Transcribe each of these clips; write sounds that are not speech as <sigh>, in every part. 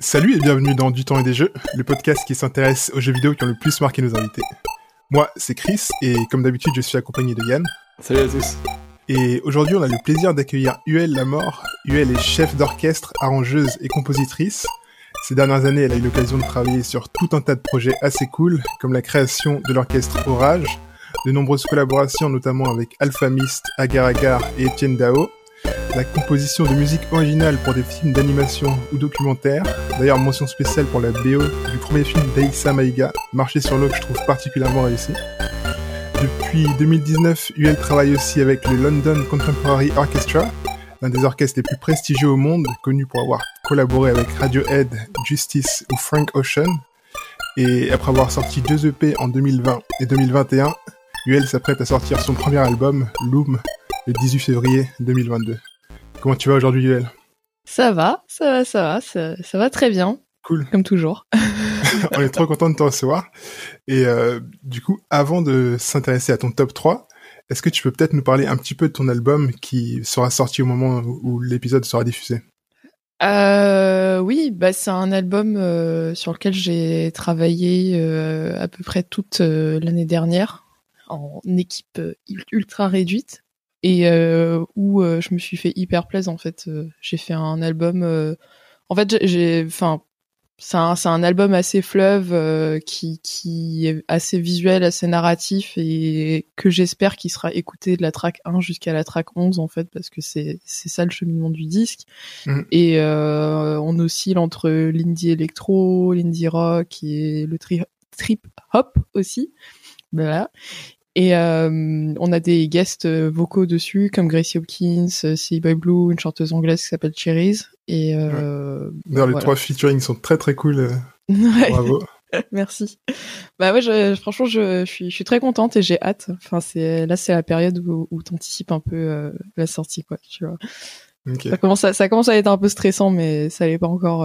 Salut et bienvenue dans Du temps et des jeux, le podcast qui s'intéresse aux jeux vidéo qui ont le plus marqué nos invités. Moi, c'est Chris et comme d'habitude, je suis accompagné de Yann. Salut à tous. Et aujourd'hui, on a le plaisir d'accueillir Huel Lamort. Huel est chef d'orchestre, arrangeuse et compositrice. Ces dernières années, elle a eu l'occasion de travailler sur tout un tas de projets assez cool, comme la création de l'orchestre Orage, de nombreuses collaborations notamment avec Alpha Mist, Agar Agar et Etienne Dao, la composition de musique originale pour des films d'animation ou documentaires. D'ailleurs, mention spéciale pour la BO du premier film d'Aïssa Maïga, Marché sur l'eau, que je trouve particulièrement réussi. Depuis 2019, UL travaille aussi avec le London Contemporary Orchestra, l'un des orchestres les plus prestigieux au monde, connu pour avoir collaboré avec Radiohead, Justice ou Frank Ocean. Et après avoir sorti deux EP en 2020 et 2021, UL s'apprête à sortir son premier album, Loom, le 18 février 2022. Comment tu vas aujourd'hui, UL Ça va, ça va, ça va, ça, ça, va très bien. Cool. Comme toujours. <laughs> <laughs> On est trop content de te recevoir. Et euh, du coup, avant de s'intéresser à ton top 3, est-ce que tu peux peut-être nous parler un petit peu de ton album qui sera sorti au moment où l'épisode sera diffusé? Euh, oui, bah c'est un album euh, sur lequel j'ai travaillé euh, à peu près toute l'année dernière en équipe ultra réduite et euh, où je me suis fait hyper plaisir en fait. j'ai fait un album. en fait, j'ai, enfin, c'est un, c'est un album assez fleuve euh, qui, qui est assez visuel, assez narratif et que j'espère qu'il sera écouté de la track 1 jusqu'à la track 11 en fait parce que c'est, c'est ça le cheminement du disque. Mhm. Et euh, on oscille entre l'indie électro, l'indie rock et le tri- trip hop aussi. Voilà. Et euh, on a des guests vocaux dessus, comme Gracie Hopkins, Silly Boy Blue, une chanteuse anglaise qui s'appelle Cherries. Et euh, D'ailleurs, les voilà. trois featuring sont très très cool. euh, Ouais. Bravo. <laughs> Merci. Bah ouais, je, franchement, je, je suis, je suis très contente et j'ai hâte. Enfin, c'est là, c'est la période où, où t'anticipes un peu euh, la sortie, quoi. Tu vois. Ça commence, à, ça commence à être un peu stressant, mais ça l'est pas encore.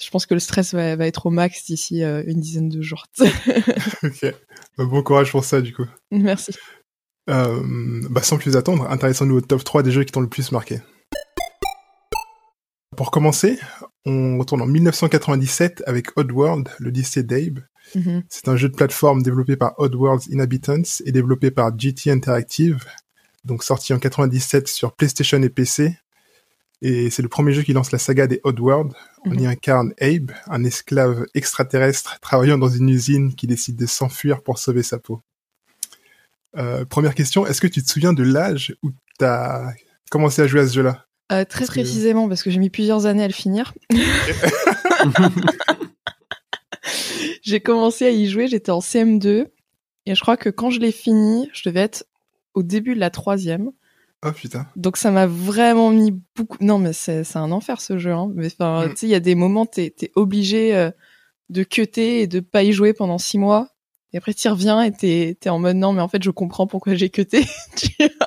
Je pense que le stress va, va être au max d'ici euh, une dizaine de jours. <laughs> ok. Bah, bon courage pour ça, du coup. Merci. Euh, bah, sans plus attendre, intéressons-nous au top 3 des jeux qui t'ont le plus marqué. Pour commencer, on retourne en 1997 avec Oddworld, le lycée d'Abe. Mhm. C'est un jeu de plateforme développé par Oddworld's Inhabitants et développé par GT Interactive, donc sorti en 97 sur PlayStation et PC. Et c'est le premier jeu qui lance la saga des Oddworld. On y incarne Abe, un esclave extraterrestre travaillant dans une usine qui décide de s'enfuir pour sauver sa peau. Euh, première question, est-ce que tu te souviens de l'âge où t'as commencé à jouer à ce jeu-là? Euh, très Parce que- précisément, parce que j'ai mis plusieurs années à le finir. <laughs> <laughs> j'ai commencé à y jouer, j'étais en CM2, et je crois que quand je l'ai fini, je devais être au début de la troisième. Oh putain. Donc ça m'a vraiment mis beaucoup. Non, mais c'est un enfer ce jeu. Hein. Mais enfin, Mm. tu sais, il y a des moments t'es t'es obligé euh, de cutter et de pas y jouer pendant six mois. Et après t'y reviens et t'es t'es en mode non, mais en fait je comprends pourquoi j'ai cuté. <laughs>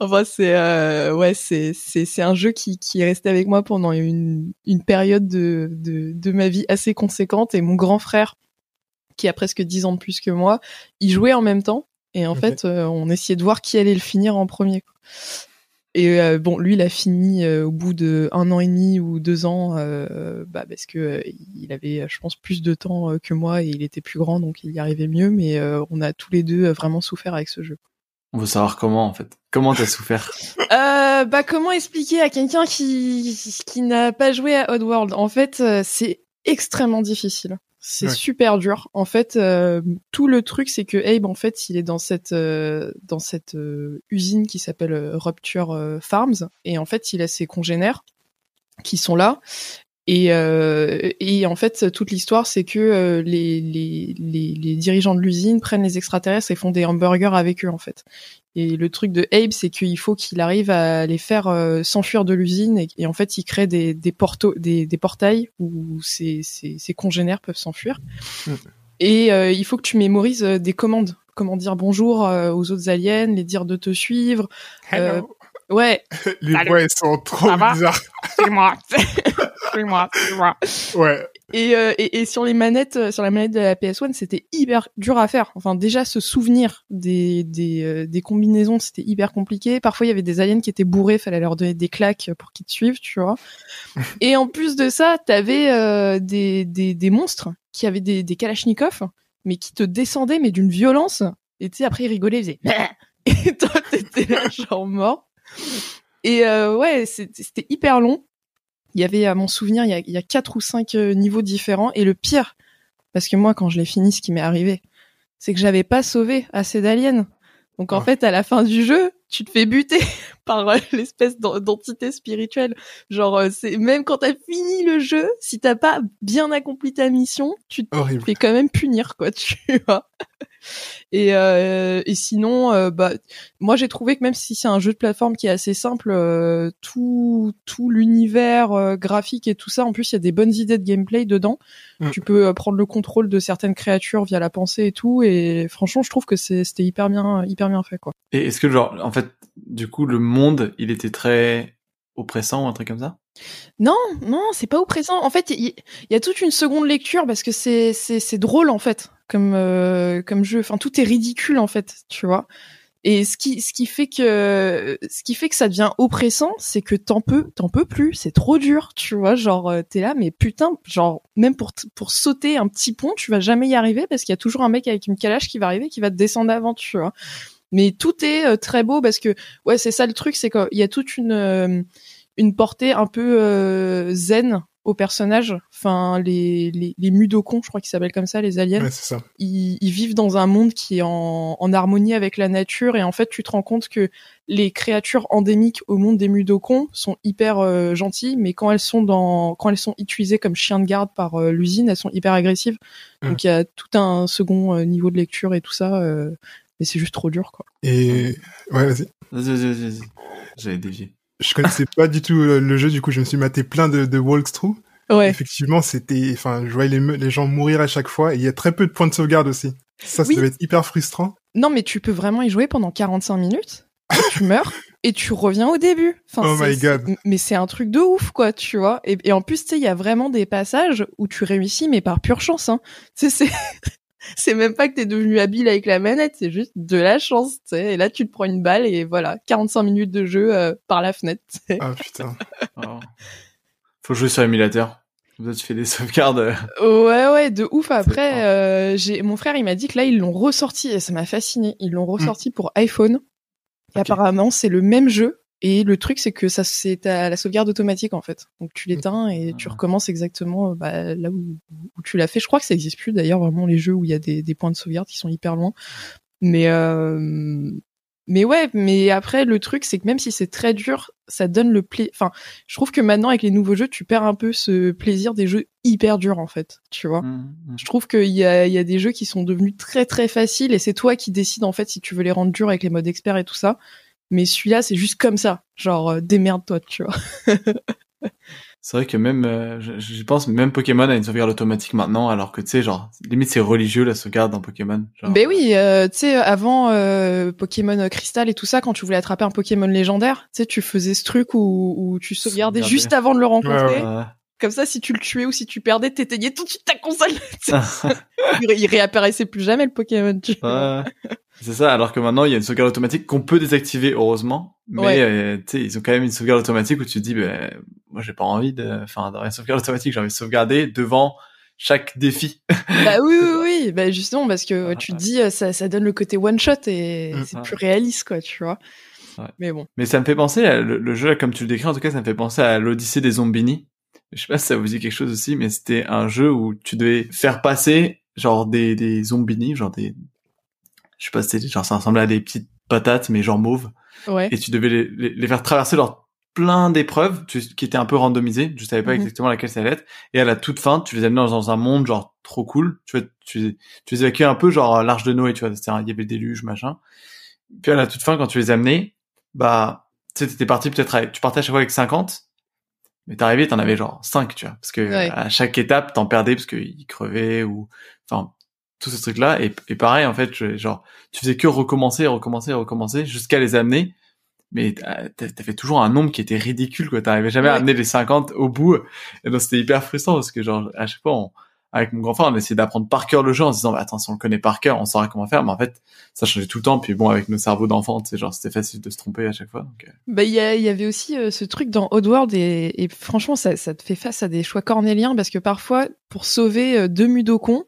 Enfin c'est euh, ouais c'est c'est c'est un jeu qui qui est resté avec moi pendant une une période de de de ma vie assez conséquente et mon grand frère qui a presque dix ans de plus que moi, il jouait en même temps. Et en fait, euh, on essayait de voir qui allait le finir en premier. quoi. Et euh, bon, lui, il a fini euh, au bout de un an et demi ou deux ans, euh, bah, parce que euh, il avait, je pense, plus de temps euh, que moi et il était plus grand, donc il y arrivait mieux. Mais euh, on a tous les deux euh, vraiment souffert avec ce jeu. On veut savoir comment en fait. Comment t'as souffert? <laughs> Euh, bah, comment expliquer à quelqu'un qui qui n'a pas joué à Oddworld? En fait, c'est extrêmement difficile. C'est Ouais. super dur. En fait, euh, tout le truc, c'est que Abe, en fait, il est dans cette euh, dans cette euh, usine qui s'appelle Rupture Farms, et en fait, il a ses congénères qui sont là. Et, euh, et en fait, toute l'histoire, c'est que les, les, les, les dirigeants de l'usine prennent les extraterrestres et font des hamburgers avec eux, en fait. Et le truc de Abe, c'est qu'il faut qu'il arrive à les faire euh, s'enfuir de l'usine et, et en fait, il crée des, des, porto, des, des portails où ces congénères peuvent s'enfuir. Mm. Et euh, il faut que tu mémorises euh, des commandes. Comment dire bonjour aux autres aliens, les dire de te suivre, Ouais, <laughs> Les Salut. voix, elles sont trop Ça bizarres. c'est moi. <laughs> c'est moi, c'est moi. Ouais. Et, euh, et, et sur les manettes, euh, sur la manette de la PS1, c'était hyper dur à faire. Enfin, déjà se souvenir des des, euh, des combinaisons, c'était hyper compliqué. Parfois, il y avait des aliens qui étaient bourrés, fallait leur donner des claques pour qu'ils te suivent, tu vois. <laughs> et en plus de ça, t'avais euh, des, des des monstres qui avaient des des kalachnikovs, mais qui te descendaient mais d'une violence. Et tu sais, après ils rigolaient, ils faisaient. et toi, t'étais là genre mort. Et euh, ouais, c'était hyper long. Il y avait, à mon souvenir, il y a, il y a quatre ou cinq euh, niveaux différents. Et le pire, parce que moi, quand je l'ai fini, ce qui m'est arrivé, c'est que j'avais pas sauvé assez d'aliens. Donc en fait, à la fin du jeu, tu te fais buter par euh, <laughs> l'espèce d'en- d'entité spirituelle. Genre, euh, c'est même quand t'as fini le jeu, si t'as pas bien accompli ta mission, tu te fais quand même punir, quoi, <laughs> tu vois. Et, euh, et sinon, euh, bah, moi j'ai trouvé que même si c'est un jeu de plateforme qui est assez simple, euh, tout tout l'univers graphique et tout ça, en plus il y a des bonnes idées de gameplay dedans. Mm. Tu peux prendre le contrôle de certaines créatures via la pensée et tout. Et franchement, je trouve que c'est- c'était hyper bien hyper bien fait, quoi. Et est-ce que genre, en fait, du coup, le monde, il était très oppressant ou un truc comme ça? Non, non, c'est pas au présent. En fait, il y, a toute une seconde lecture parce que c'est c'est drôle en fait comme euh, comme jeu. Enfin, tout est ridicule en fait, tu vois. Et ce qui ce qui fait que ce qui fait que ça devient oppressant, c'est que t'en peux t'en peux plus. C'est trop dur, tu vois. Genre euh, t'es là, mais putain, genre même pour pour sauter un petit pont, tu vas jamais y arriver parce qu'il y a toujours un mec avec une calache qui va arriver, qui va te descendre avant, tu vois. Mais tout est euh, très beau parce que ouais, c'est ça le truc, c'est qu'il y a toute une euh, une portée un peu euh, zen au personnage. Enfin, les, les, les Mudokons, je crois qu'ils s'appellent comme ça, les aliens, Ouais, ça. ils, ils vivent dans un monde qui est en, en harmonie avec la nature et en fait, tu te rends compte que les créatures endémiques au monde des Mudokons sont hyper euh, gentilles, mais quand elles sont dans, quand elles sont utilisées comme chiens de garde par euh, l'usine, elles sont hyper agressives. Donc il y a tout un second euh, niveau de lecture et tout ça, euh, mais c'est juste trop dur, quoi. Et ouais, vas-y. Vas-y, vas-y, vas-y. J'avais dévié. Je connaissais pas du tout euh, le jeu, du coup, je me suis maté plein de, de walkthrough. Ouais. Effectivement, c'était, enfin, je voyais les, gens mourir à chaque fois, et il y a très peu de points de sauvegarde aussi. Ça, ça Oui. devait être hyper frustrant. Non, mais tu peux vraiment y jouer pendant 45 minutes. tu <laughs> meurs et tu reviens au début. Enfin, Oh my God. Mais c'est un truc de ouf, quoi, tu vois. Et, et en plus, tu sais, il y a vraiment des passages où tu réussis, mais par pure chance. Hein. Tu sais, c'est même pas que t'es devenu habile avec la manette, c'est juste de la chance. Tu sais. Et là, tu te prends une balle et voilà, 45 minutes de jeu euh, par la fenêtre. tu sais. Ah putain. <laughs> Oh. Faut jouer sur émulateur. Comme ça, tu fais des sauvegardes. Ouais, ouais, de ouf. Après, euh, j'ai mon frère, il m'a dit que là, ils l'ont ressorti et ça m'a fasciné. Ils l'ont ressorti pour iPhone. Et apparemment, c'est le même jeu. Et le truc, c'est que ça, c'est à la sauvegarde automatique en fait. Donc tu l'éteins et tu Ah. recommences exactement euh, bah, là où, où tu l'as fait. Je crois que ça existe plus d'ailleurs vraiment les jeux où il y a des, des points de sauvegarde qui sont hyper loin. Mais euh, mais ouais, mais après le truc, c'est que même si c'est très dur, ça donne le plaisir. Enfin, je trouve que maintenant avec les nouveaux jeux, tu perds un peu ce plaisir des jeux hyper durs en fait. Tu vois. Hum, hum. Je trouve qu'il y a, il y a des jeux qui sont devenus très très faciles et c'est toi qui décides en fait si tu veux les rendre durs avec les modes experts et tout ça. Mais celui-là, c'est juste comme ça. Genre, euh, démerde-toi, tu vois. <laughs> C'est vrai que même, euh, je- j'y pense, même Pokémon a une sauvegarde automatique maintenant, alors que tu sais, genre, limite c'est religieux la sauvegarde dans Pokémon. Genre, Ben oui, euh, tu sais, avant euh, Pokémon Crystal et tout ça, quand tu voulais attraper un Pokémon légendaire, tu sais, tu faisais ce truc où, où tu sauvegardais Sauvegarder. juste avant de le rencontrer. Ouais, euh, Comme ça, si tu le tuais ou si tu perdais, t'éteignais tout de suite ta console. <laughs> <laughs> Il, ré- il réapparaissait plus jamais le Pokémon. Tu vois. Ouais. C'est ça, alors que maintenant il y a une sauvegarde automatique qu'on peut désactiver heureusement, mais Ouais. euh, tu sais ils ont quand même une sauvegarde automatique où tu te dis ben moi j'ai pas envie de, enfin d'avoir une sauvegarde automatique, j'ai envie de sauvegarder devant chaque défi. <laughs> Bah oui, oui, oui. Bah justement, parce que tu te dis, euh, ça, ça donne le côté one shot et Mm. c'est plus réaliste, quoi, tu vois. Ouais. Mais bon. Mais ça me fait penser à, le, le jeu comme tu le décris en tout cas ça me fait penser à l'Odyssée des Zombini. Je sais pas si ça vous dit quelque chose aussi, mais c'était un jeu où tu devais faire passer genre des des zombini, genre des, je sais pas, c'était genre ça ressemblait à des petites patates mais genre mauves. Ouais. et tu devais les, les, les faire traverser leur plein d'épreuves qui étaient un peu randomisées. Je savais pas Mhm. exactement laquelle ça allait être. Et à la toute fin, tu les amenais dans, un monde genre trop cool. Tu vois, tu, tu les évacuais un peu genre l'arche de Noé, tu vois. C'est-à-dire, il y avait le déluge, machin. Puis à la toute fin, quand tu les amenais, bah, tu sais, t'étais parti peut-être avec, tu partais à chaque fois avec 50. Mais t'arrivais, t'en avais genre 5, tu vois. Parce que Ouais. à chaque étape, t'en perdais parce qu'ils crevaient ou, enfin, tout ce truc-là. Et, et pareil, en fait, je- genre, tu faisais que recommencer, recommencer, recommencer jusqu'à les amener. mais fait toujours un nombre qui était ridicule, quoi. T'arrivais jamais à amener les 50 au bout. Et donc, c'était hyper frustrant parce que, genre, à chaque fois, on- avec mon grand frère, on essayait d'apprendre par cœur le jeu en se disant, bah, attends, si on le connaît par cœur, on saura comment faire. Mais en fait, ça changeait tout le temps. Puis bon, avec nos cerveaux d'enfants, tu sais, genre, c'était facile de se tromper à chaque fois. Donc, euh, Bah, il y, y avait aussi euh, ce truc dans Oddworld et, et franchement, ça, ça te fait face à des choix cornéliens parce que parfois, pour sauver euh, deux mudokons,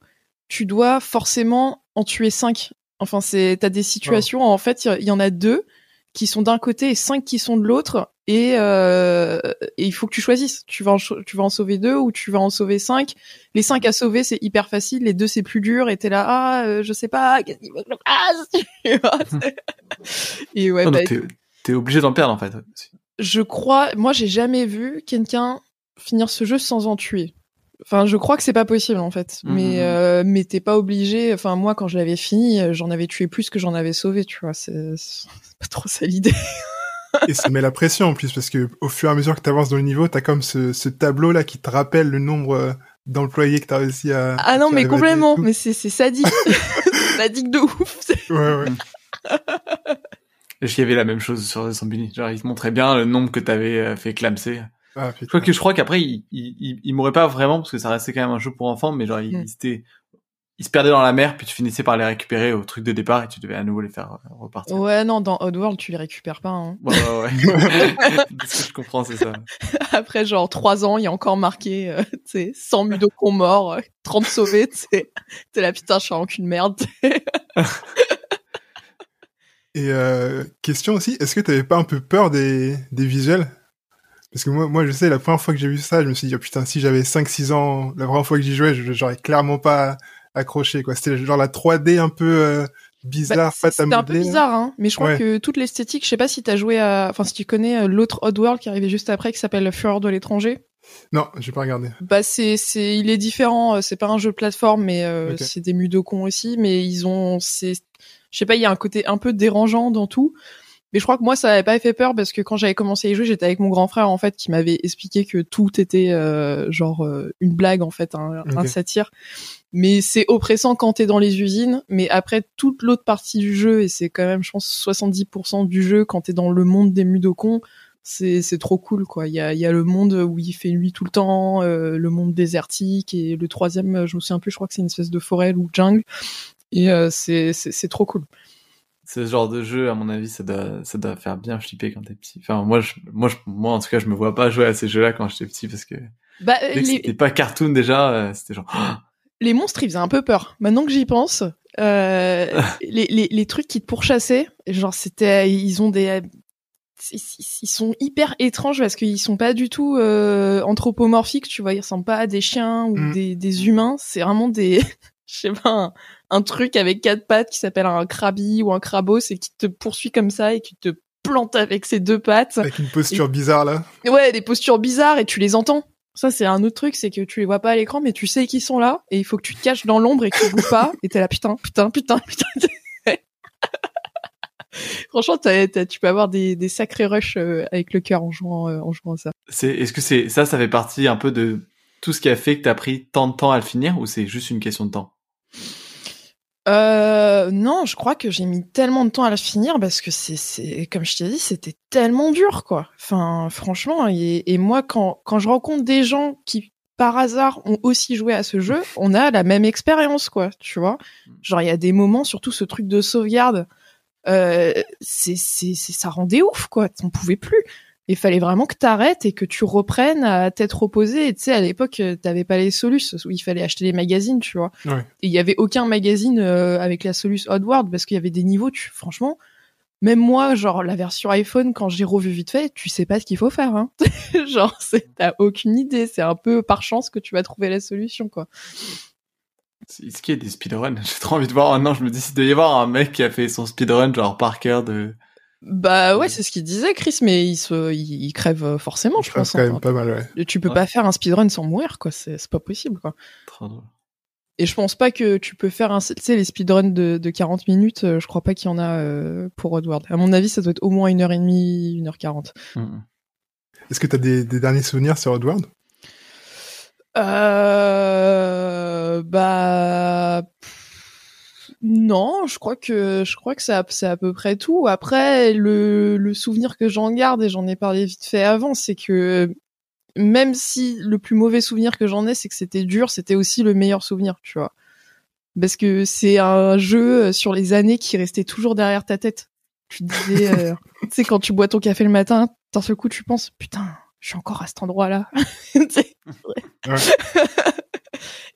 tu dois forcément en tuer cinq. Enfin, c'est, t'as des situations, en fait, il y, y en a deux qui sont d'un côté et cinq qui sont de l'autre et, euh, et il faut que tu choisisses. Tu vas, en, tu vas en sauver deux ou tu vas en sauver cinq. Les cinq à sauver, c'est hyper facile. Les deux, c'est plus dur et t'es là, ah, euh, je sais pas, qu'est-ce qu'il faut que je fasse? <laughs> Et ouais, bah, t'es obligé d'en perdre, en fait. je crois, moi j'ai jamais vu quelqu'un finir ce jeu sans en tuer. Enfin, je crois que c'est pas possible en fait. Mhm. Mais euh, mais t'es pas obligé. Enfin, moi quand je l'avais fini, euh, j'en avais tué plus que j'en avais sauvé. Tu vois, c'est pas trop ça l'idée. <laughs> Et ça met la pression en plus parce que au fur et à mesure que t'avances dans le niveau, t'as comme ce, ce tableau là qui te rappelle le nombre euh, d'employés que t'as réussi à. Ah non, à mais complètement. Mais c'est c'est sadique, <laughs> C'est sadique de ouf. Ouais, ouais. Et il y avait la même chose sur Zambini. Genre, il te montrait bien le nombre que t'avais euh, fait clamser. Ah, Je putain. crois que je crois qu'après il, il, il, il mourrait pas vraiment parce que ça restait quand même un jeu pour enfants, mais genre il, Mm. il s'était- il se perdait dans la mer, puis tu finissais par les récupérer au truc de départ et tu devais à nouveau les faire euh, repartir. Ouais, non, dans Oddworld, tu les récupères pas. Hein. Ouais, ouais, ouais. <laughs> <laughs> Ce que je comprends, c'est ça. Après genre trois ans, il y a encore marqué, euh, tu sais, 100 mudokons morts, euh, 30 sauvés. Tu sais, <laughs> t'es là putain, je suis en qu'une merde. Et euh, question aussi, est-ce que t'avais pas un peu peur des, des visuels? Parce que moi, moi, je sais, la première fois que j'ai vu ça, je me suis dit, oh putain, si j'avais 5-6 ans, la première fois que j'y jouais, j'aurais clairement pas accroché, quoi. C'était genre la 3D un peu euh, bizarre, Bah, C'était un peu bizarre, hein. Mais je crois Ouais. que toute l'esthétique, je sais pas si t'as joué à, enfin si tu connais euh, l'autre Oddworld qui arrivait juste après, qui s'appelle Fureur de l'étranger. Non, j'ai pas regardé. Bah c'est, c'est, il est différent. euh, C'est pas un jeu de plateforme, mais euh, c'est des mudokons aussi. Mais ils ont, c'est, je sais pas, il y a un côté un peu dérangeant dans tout. Mais je crois que moi ça avait pas fait peur parce que quand j'avais commencé à y jouer, j'étais avec mon grand frère en fait qui m'avait expliqué que tout était euh, genre euh, une blague en fait, un, un satire. Mais c'est oppressant quand t'es dans les usines. Mais après toute l'autre partie du jeu et c'est quand même je pense 70% du jeu quand t'es dans le monde des mudokons, c'est c'est trop cool quoi. Il y a il y a le monde où il fait nuit tout le temps, euh, le monde désertique et le troisième, je me souviens plus, je crois que c'est une espèce de forêt ou jungle. Et euh, c'est c'est c'est trop cool. Ce genre de jeu, à mon avis, ça doit, ça doit faire bien flipper quand t'es petit. Enfin, moi, je, moi, je, moi, en tout cas, je me vois pas jouer à ces jeux-là quand j'étais petit parce que Bah dès que les, c'était pas cartoon déjà, euh, c'était genre, les monstres, ils faisaient un peu peur. Maintenant que j'y pense, euh, <laughs> les, les, les trucs qui te pourchassaient, genre c'était, ils ont des, ils, ils sont hyper étranges parce qu'ils sont pas du tout euh, anthropomorphiques, tu vois, ils ressemblent pas à des chiens ou Mm. des, des humains. C'est vraiment des, <laughs> je sais pas, un, un truc avec quatre pattes qui s'appelle un krabi ou un crabos et qui te poursuit comme ça et qui te plante avec ses deux pattes. Avec une posture bizarre là. Ouais, des postures bizarres et tu les entends. Ça, c'est un autre truc, c'est que tu les vois pas à l'écran, mais tu sais qu'ils sont là, et il faut que tu te caches dans l'ombre et que tu bouges pas, et t'es là, putain, putain, putain, putain. <laughs> Franchement, tu peux avoir des, des sacrés rushs euh, avec le cœur en jouant, euh, en jouant à ça. c'est, est-ce que c'est, ça, ça fait partie un peu de tout ce qui a fait que t'as pris tant de temps à le finir ou c'est juste une question de temps? Euh, non, je crois que j'ai mis tellement de temps à la finir parce que c'est, c'est, comme je t'ai dit, c'était tellement dur, quoi. Enfin, franchement, et, et moi, quand, quand je rencontre des gens qui, par hasard, ont aussi joué à ce jeu, on a la même expérience, quoi, tu vois. Genre, il y a des moments, surtout ce truc de sauvegarde, euh, c'est, c'est, c'est, ça rendait ouf, quoi. On pouvait plus. Il fallait vraiment que t'arrêtes et que tu reprennes à tête reposée. Et tu sais, à l'époque, euh, t'avais pas les solus où il fallait acheter les magazines, tu vois. Ouais. Et il y avait aucun magazine euh, avec la Solus Oddworld parce qu'il y avait des niveaux, tu, franchement, même moi, genre la version iPhone, quand j'ai revu vite fait, tu sais pas ce qu'il faut faire. Hein. <laughs> genre, t'as aucune idée. C'est un peu par chance que tu vas trouver la solution, quoi. Est-ce qu'il y a des speedruns? <laughs> J'ai trop envie de voir. Maintenant, je me dis, s'il doit y avoir un mec qui a fait son speedrun, genre par cœur de, Bah ouais, c'est ce qu'il disait, Chris, mais il se, il, il crève euh, forcément, je Je pense pense. quand hein. même pas mal, ouais. Tu peux Ouais. pas faire un speedrun sans mourir, quoi. C'est pas possible, quoi. Et je pense pas que tu peux faire un, tu sais, les speedruns de, de 40 minutes, euh, je crois pas qu'il y en a euh, pour Oddworld. À mon avis, ça doit être au moins une heure et demie, une heure quarante. Mhm. Est-ce que t'as des, des derniers souvenirs sur Oddworld Euh, bah, non, je crois que je crois que c'est à, peu près tout. Après, le, le souvenir que j'en garde et j'en ai parlé vite fait avant, c'est que même si le plus mauvais souvenir que j'en ai, c'est que c'était dur, c'était aussi le meilleur souvenir, tu vois. Parce que c'est un jeu sur les années qui restait toujours derrière ta tête. Tu te disais, euh, <laughs> tu sais, quand tu bois ton café le matin, d'un seul coup, tu penses, putain, je suis encore à cet endroit-là. <laughs> <laughs>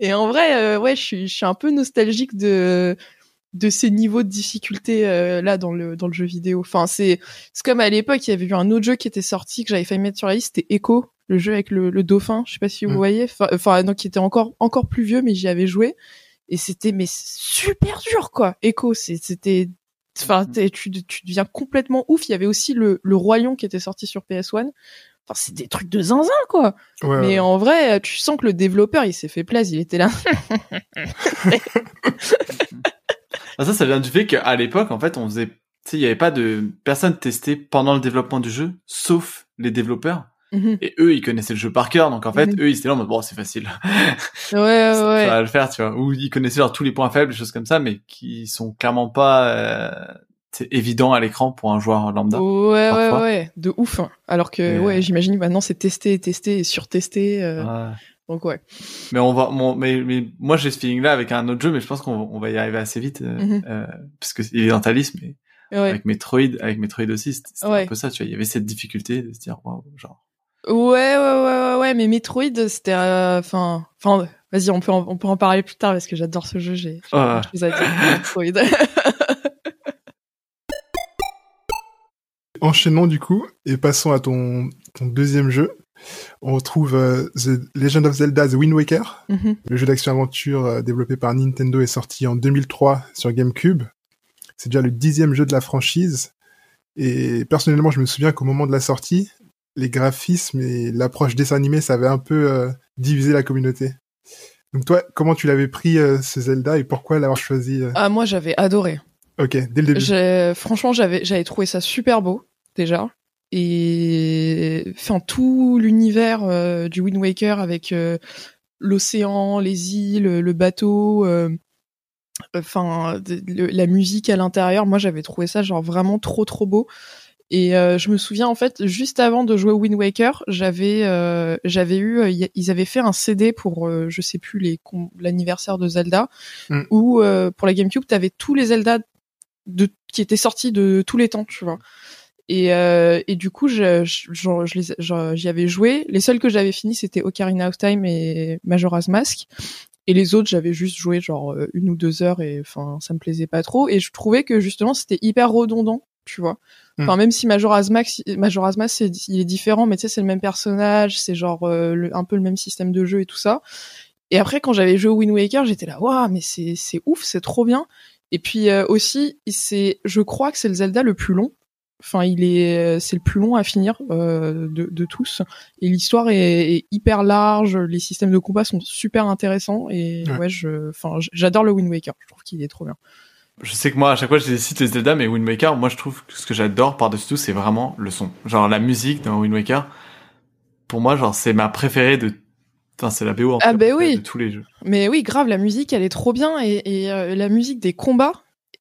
Et en vrai, euh, ouais, je suis, je suis un peu nostalgique de de ces niveaux de difficulté euh, là dans le dans le jeu vidéo. Enfin, c'est c'est comme à l'époque, il y avait eu un autre jeu qui était sorti que j'avais failli mettre sur la liste, c'était Echo, le jeu avec le, le dauphin. Je sais pas si vous Mm. voyez. Enfin, Enfin, donc qui était encore encore plus vieux, mais j'y avais joué et c'était mais super dur quoi. Echo, c'était enfin t'es- tu tu deviens complètement ouf. Il y avait aussi le le roi lion qui était sorti sur PS1. Enfin, c'est des trucs de zinzin quoi. Ouais, Mais ouais. en vrai, tu sens que le développeur, il s'est fait plaisir. Il était là. <laughs> <laughs> Ah, ça, ça vient du fait qu'à l'époque, en fait, on faisait, tu sais, il y avait pas de personne testé pendant le développement du jeu, sauf les développeurs. Mhm. Et eux, ils connaissaient le jeu par cœur, donc en fait, Mhm. eux, ils étaient là en mode, bon, c'est facile. <laughs> ouais, ouais, ça ouais. va le faire, tu vois. Ou ils connaissaient genre tous les points faibles, des choses comme ça, mais qui sont clairement pas, euh, c'est évident à l'écran pour un joueur lambda. Ouais, ouais, parfois. ouais, de ouf. hein. Alors que, Et, ouais, euh, j'imagine maintenant c'est testé, testé et surtesté. euh, Ouais. Donc ouais. Mais on va, mon- mais, mais moi j'ai ce feeling-là avec un autre jeu, mais je pense qu'on on va y arriver assez vite, euh, euh, parce que il est dans ta liste, mais Ouais, avec Metroid, avec Metroid aussi, c'était Ouais. un peu ça, tu vois. Il y avait cette difficulté de se dire, genre. ouais, ouais, ouais, ouais, ouais, mais Metroid, c'était, euh, enfin, enfin, vas-y, on peut, en, on peut en parler plus tard parce que j'adore ce jeu. J'ai j'ai Ah. plein de choses à dire. Metroid. <laughs> Enchaînons du coup et passons à ton, ton deuxième jeu. On retrouve euh, The Legend of Zelda The Wind Waker. Mhm. Le jeu d'action-aventure euh, développé par Nintendo est sorti en 2003 sur GameCube. C'est déjà le dixième jeu de la franchise. Et personnellement, je me souviens qu'au moment de la sortie, les graphismes et l'approche dessin animé, ça avait un peu euh, divisé la communauté. Donc toi, comment tu l'avais pris ce Zelda et pourquoi l'avoir choisi Ah, moi, j'avais adoré. Ok, dès le début. Franchement, j'avais, j'avais trouvé ça super beau déjà, et enfin tout l'univers euh, du Wind Waker avec euh, l'océan, les îles, le bateau, euh, enfin la musique à l'intérieur. Moi, j'avais trouvé ça genre vraiment trop trop beau. Et je me souviens en fait, juste avant de jouer au Wind Waker, j'avais j'avais eu, ils avaient fait un CD pour je sais plus les l'anniversaire de Zelda, Mm. où pour la GameCube, t'avais tous les Zelda de qui étaient sortis de tous les temps, tu vois. Et, euh, et du coup, je, je, je- je j'y avais joué. Les seuls que j'avais fini, c'était Ocarina of Time et Majora's Mask. Et les autres, j'avais juste joué genre euh, une ou deux heures et enfin, ça me plaisait pas trop. Et je trouvais que justement, c'était hyper redondant, tu vois. Enfin, même si Majora's Mask, Majora's Mask, c'est, il est différent, mais tu sais, c'est le même personnage, c'est genre euh, le- un peu le même système de jeu et tout ça. Et après, quand j'avais joué au Wind Waker, j'étais là, waouh, mais c'est, c'est ouf, c'est trop bien. Et puis euh, aussi, c'est, je crois que c'est le Zelda le plus long. Enfin, il est, c'est le plus long à finir euh, de, de tous. Et l'histoire est, est hyper large. Les systèmes de combat sont super intéressants. Et Ouais. ouais, je, enfin, j'adore le Wind Waker. Je trouve qu'il est trop bien. Je sais que moi, à chaque fois, je les cite les Zelda, mais Wind Waker, moi, je trouve que ce que j'adore par-dessus tout, c'est vraiment le son. Genre, la musique dans Wind Waker, pour moi, genre, c'est ma préférée de, enfin, c'est la BO en Ah bah oui. de tous les jeux. Mais oui, grave, la musique, elle est trop bien et, et, euh, la musique des combats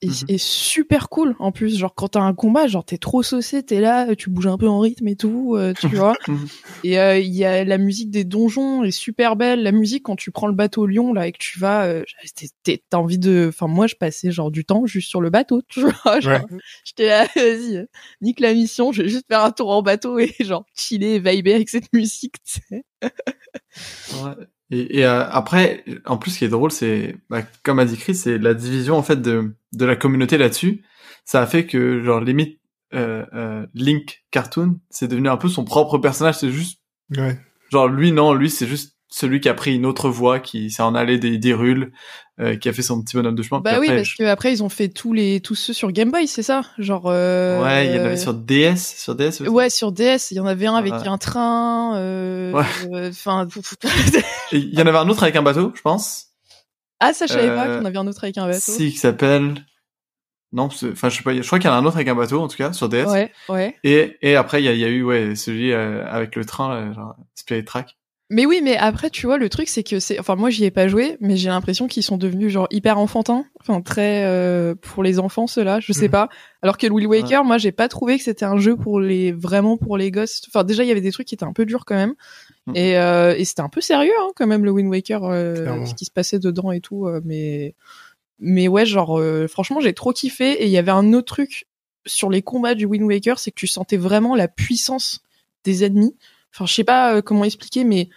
Mhm. est super cool en plus. Genre quand t'as un combat, genre t'es trop saucé, t'es là, tu bouges un peu en rythme et tout, euh, tu vois. Mhm. Et euh, il y a la musique des donjons est super belle. La musique quand tu prends le bateau Lion là et que tu vas, euh, t'as envie de. Enfin moi je passais genre du temps juste sur le bateau, tu vois. <laughs> Genre, J'étais là, <laughs> vas-y, euh, nique la mission, je vais juste faire un tour en bateau et <laughs> genre chiller, vibrer avec cette musique. tu sais. Ouais. Et, et, euh, après, en plus, ce qui est drôle, c'est, bah, comme a dit Chris, c'est la division en fait de de la communauté là-dessus. Ça a fait que genre limite euh, euh, Link cartoon, c'est devenu un peu son propre personnage. C'est juste Ouais. genre lui non, lui c'est juste celui qui a pris une autre voie, qui s'est en allé des, des rules, euh, qui a fait son petit bonhomme de chemin. Bah oui, après, parce je- que après ils ont fait tous les tous ceux sur Game Boy, c'est ça? Genre euh, Ouais, il y en avait sur DS, sur DS aussi. Ouais, sur DS, il y en avait un avec Ouais. un train. euh, Ouais. euh, Enfin, <laughs> Et il y en avait un autre avec un bateau, je pense. Ah ça je savais pas Euh, qu'on avait un autre avec un bateau. Si, qui s'appelle. Non, enfin, je sais pas. Je crois qu'il y en a un autre avec un bateau, en tout cas, sur DS. Ouais, ouais. Et, et après, il y a, il y a eu, ouais, celui euh, avec le train, là, genre, Spirit Track. Mais oui, mais après, tu vois, le truc, c'est que c'est, enfin, moi, j'y ai pas joué, mais j'ai l'impression qu'ils sont devenus genre hyper enfantins, enfin très euh, pour les enfants, ceux-là, je sais Mhm. pas. Alors que Will Waker, moi, j'ai pas trouvé que c'était un jeu pour les vraiment pour les gosses. Enfin, déjà, il y avait des trucs qui étaient un peu durs quand même, Mhm. et, euh, et c'était un peu sérieux hein, quand même le Wind Waker, euh, ce qui se passait dedans et tout. euh, mais mais ouais, genre, euh, franchement, j'ai trop kiffé. Et il y avait un autre truc sur les combats du Wind Waker, c'est que tu sentais vraiment la puissance des ennemis. Enfin, je sais pas euh, comment expliquer, mais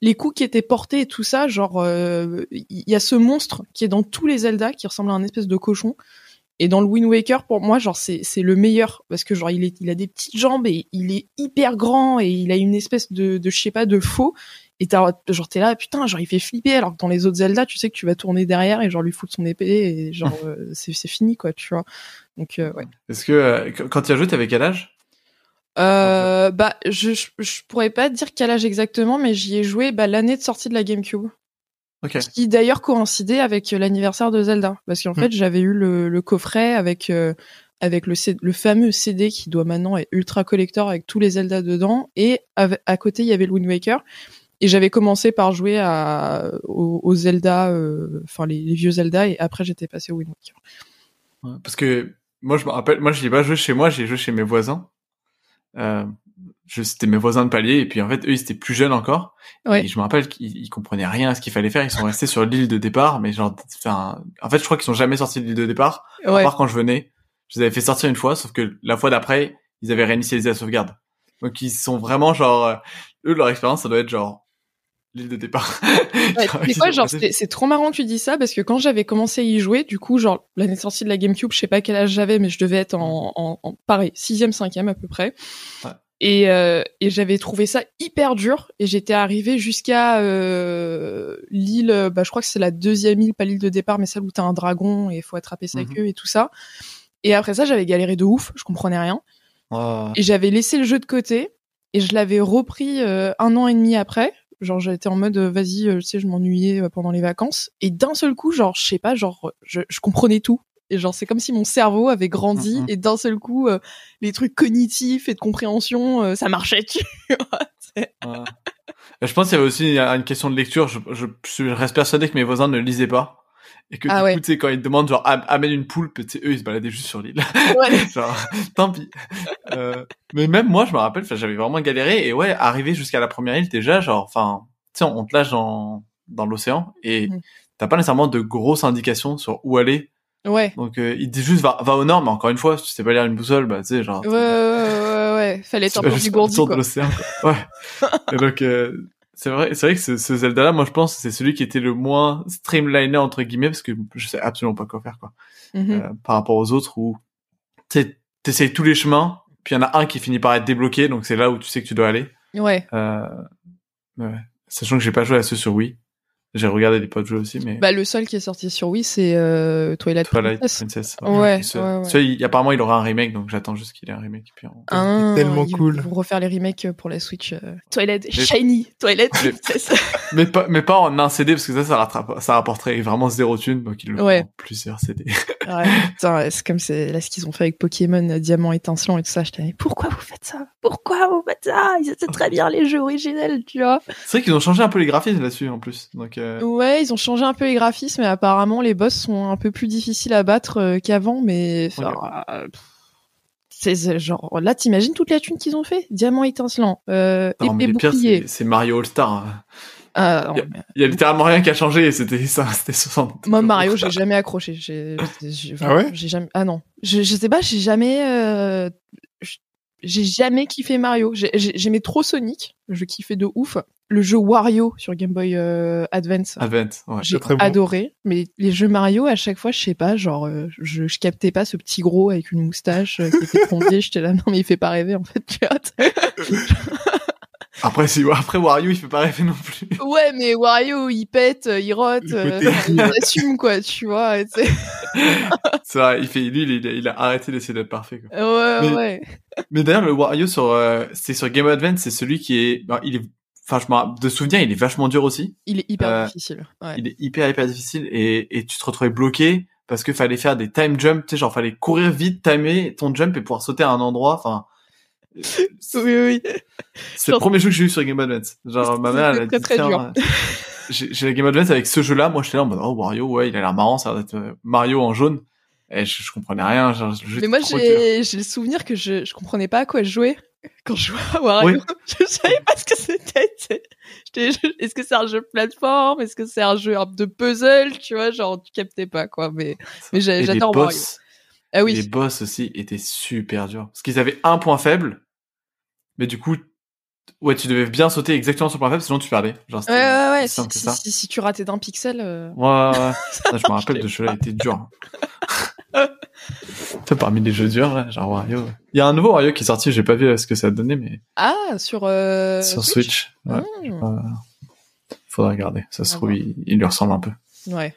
les coups qui étaient portés et tout ça, genre, euh, il y a ce monstre qui est dans tous les Zelda, qui ressemble à un espèce de cochon. Et dans le Wind Waker, pour moi, genre, c'est, c'est le meilleur. Parce que, genre, il, est, il a des petites jambes et il est hyper grand et il a une espèce de, de je sais pas, de faux. Et t'as, genre, t'es là, putain, genre, il fait flipper. Alors que dans les autres Zelda, tu sais que tu vas tourner derrière et genre, lui foutre son épée et genre, <laughs> euh, c'est, c'est fini, quoi, tu vois. Donc, euh, ouais. Est-ce que euh, qu- quand tu as joué, t'avais quel âge? Euh, bah, je, je, je pourrais pas te dire quel âge exactement, mais j'y ai joué bah, l'année de sortie de la GameCube. Ok. Ce qui d'ailleurs coïncidait avec euh, l'anniversaire de Zelda. Parce qu'en Mm. fait, j'avais eu le, le coffret avec, euh, avec le, le fameux CD qui doit maintenant être ultra collector avec tous les Zelda dedans. Et à côté, il y avait le Wind Waker. Et j'avais commencé par jouer à, aux, aux Zelda, euh, enfin les, les vieux Zelda, et après j'étais passé au Wind Waker. Ouais, Parce que moi, je me rappelle, moi, je n'ai pas joué chez moi, j'ai joué chez mes voisins. Euh, c'était mes voisins de palier, et puis en fait, eux, ils étaient plus jeunes encore. Ouais. Et je me rappelle qu'ils ils comprenaient rien à ce qu'il fallait faire. Ils sont restés sur l'île de départ, mais genre, enfin, en fait, je crois qu'ils sont jamais sortis de l'île de départ. À Ouais. part quand je venais, je les avais fait sortir une fois, sauf que la fois d'après, ils avaient réinitialisé la sauvegarde. Donc ils sont vraiment genre, euh, eux, leur expérience, ça doit être genre l'île de départ. <laughs> Ouais, ils quoi, genre, c'est c'est trop marrant que tu dis ça parce que quand j'avais commencé à y jouer, du coup, genre, l'année sortie de la GameCube, je sais pas quel âge j'avais, mais je devais être en, en, en pareil, sixième, cinquième à peu près. Ouais. Et, euh, et j'avais trouvé ça hyper dur et j'étais arrivée jusqu'à euh, l'île, bah, je crois que c'est la deuxième île, pas l'île de départ, mais celle où t'as un dragon et il faut attraper sa Mhm. queue et tout ça. Et après ça, j'avais galéré de ouf, je comprenais rien. Oh. Et j'avais laissé le jeu de côté et je l'avais repris euh, un an et demi après. Genre j'étais en mode vas-y, euh, tu sais, je m'ennuyais euh, pendant les vacances et d'un seul coup, genre je sais pas, genre je, je comprenais tout. Et genre c'est comme si mon cerveau avait grandi Mhm. et d'un seul coup euh, les trucs cognitifs et de compréhension, euh, ça marchait. <laughs> Tu vois Ouais. Je pense qu'il y avait aussi une question de lecture. Je, je, je reste persuadé que mes voisins ne lisaient pas. Et que Ah du ouais. coup, tu sais, quand ils te demandent, genre, am- amène une poule, tu sais, eux, ils se baladaient juste sur l'île. ouais. <laughs> genre, tant pis. Euh, mais même moi, je me rappelle, j'avais vraiment galéré. Et ouais, arriver jusqu'à la première île, déjà, genre, enfin, tu sais, on te lâche dans, dans l'océan et Mhm. t'as pas nécessairement de grosses indications sur où aller. Ouais. Donc, euh, il dit juste, va, va au nord, mais encore une fois, si tu sais pas lire une boussole, bah, tu sais, genre, Ouais, ouais, ouais, ouais, ouais. <laughs> Fallait être un peu juste plus faire le gourdi, tour de quoi. l'océan, quoi. Ouais. et donc, euh, c'est vrai, c'est vrai que ce, ce Zelda-là, moi, je pense, c'est celui qui était le moins streamliné, entre guillemets, parce que je sais absolument pas quoi faire, quoi. Mhm. Euh, par rapport aux autres où, t'essayes tous les chemins, puis il y en a un qui finit par être débloqué, donc c'est là où tu sais que tu dois aller. Ouais. Euh, ouais. Sachant que j'ai pas joué à ceux sur Wii. J'ai regardé des potes jouer aussi, mais Bah le seul qui est sorti sur Wii, c'est euh, Twilight, Twilight Princess. Princess. Ouais, Ce- ouais, ouais. celui, il- apparemment, il aura un remake, donc j'attends juste qu'il ait un remake. Puis on- Ah, tellement ils cool. vont refaire les remakes pour la Switch. euh, Twilight Mais- Shiny, Twilight Mais- Princess. <laughs> mais pas, mais pas en un CD, parce que ça, ça, rattrape, ça rapporterait vraiment zéro thune, donc ils le font Ouais. en plusieurs CD. ouais, putain, c'est comme c'est là ce qu'ils ont fait avec Pokémon euh, Diamant étincelant et tout ça. J'étais mais pourquoi vous faites ça? Pourquoi vous faites ça? Ils étaient très bien les jeux originels, tu vois. C'est vrai qu'ils ont changé un peu les graphismes là-dessus, en plus. Donc, euh, Ouais, ils ont changé un peu les graphismes, mais apparemment les boss sont un peu plus difficiles à battre euh, qu'avant, mais enfin, c'est genre là t'imagines toute la thune qu'ils ont fait? Diamant étincelant, euh, non, épée le pire, bouclier. c'est- Mario All-Star. hein. Ah, non, mais- Il y a littéralement rien qui a changé, et c'était ça, <laughs> c'était 60. Moi Mario, j'ai jamais accroché. J'ai, Ah ouais? J'ai jamais. Ah non. Je, je sais pas. J'ai jamais. euh, J'ai jamais kiffé Mario. J'ai- j'ai- J'aimais trop Sonic. Je kiffais de ouf. Le jeu Wario sur Game Boy euh, Advance. Advent, ouais. J'ai bon. adoré, mais les jeux Mario à chaque fois, je sais pas, genre, euh, je, je captais pas ce petit gros avec une moustache euh, qui était plombier. <laughs> J'étais là, non mais il fait pas rêver en fait. <laughs> <laughs> Après, si, après Wario, il fait pas rêver non plus. ouais, mais Wario, il pète, euh, il rote, euh, il assume quoi, tu vois. c'est- <laughs> C'est vrai, il fait, lui, il, il a arrêté d'essayer d'être parfait, quoi. Ouais, Mais- ouais. Mais d'ailleurs, le Wario sur, euh, c'est sur Game Advance, c'est celui qui est, ben, il est, enfin, je me rappelle- de souvenir, il est vachement dur aussi. Il est hyper Euh, difficile. Ouais. Il est hyper, hyper difficile et, et tu te retrouvais bloqué parce qu'il fallait faire des time jumps, tu sais, genre, fallait courir vite, timer ton jump et pouvoir sauter à un endroit, enfin, Oui, oui. C'est le premier jeu que j'ai eu sur Game Advance. Genre, ma mère, elle a dit, très, tiens, euh, j'ai la Game Advance avec ce jeu-là. Moi, j'étais là en mode, oh, Wario, ouais, il a l'air marrant, ça va être euh, Mario en jaune. Et je, je comprenais rien, genre, le jeu Mais moi, j'ai le souvenir que je, je comprenais pas à quoi je jouais quand je jouais à Wario. Oui. <laughs> Je savais pas ce que c'était. Est-ce que c'est un jeu de plateforme? Est-ce que c'est un jeu de puzzle? Tu vois, genre, tu captais pas, quoi. Mais, mais j'adore Wario. boss, Ah oui. les boss aussi étaient super durs. Parce qu'ils avaient un point faible. Mais du coup, ouais, tu devais bien sauter exactement sur le point faible, sinon tu perdais. Genre, Ouais, ouais, ouais. Si, si, ça. si, si tu ratais d'un pixel. euh, Ouais, ouais, ouais. <laughs> Ah, je me rappelle de ce jeu-là, il était dur. Parmi les jeux durs, là, genre Wario. Il y a un nouveau Wario qui est sorti, j'ai pas vu euh, ce que ça a donné, mais Ah, sur. Euh... sur Switch? Ouais. Hmm. Euh, faudra regarder. Ça se À trouve, il, il lui ressemble un peu. Ouais.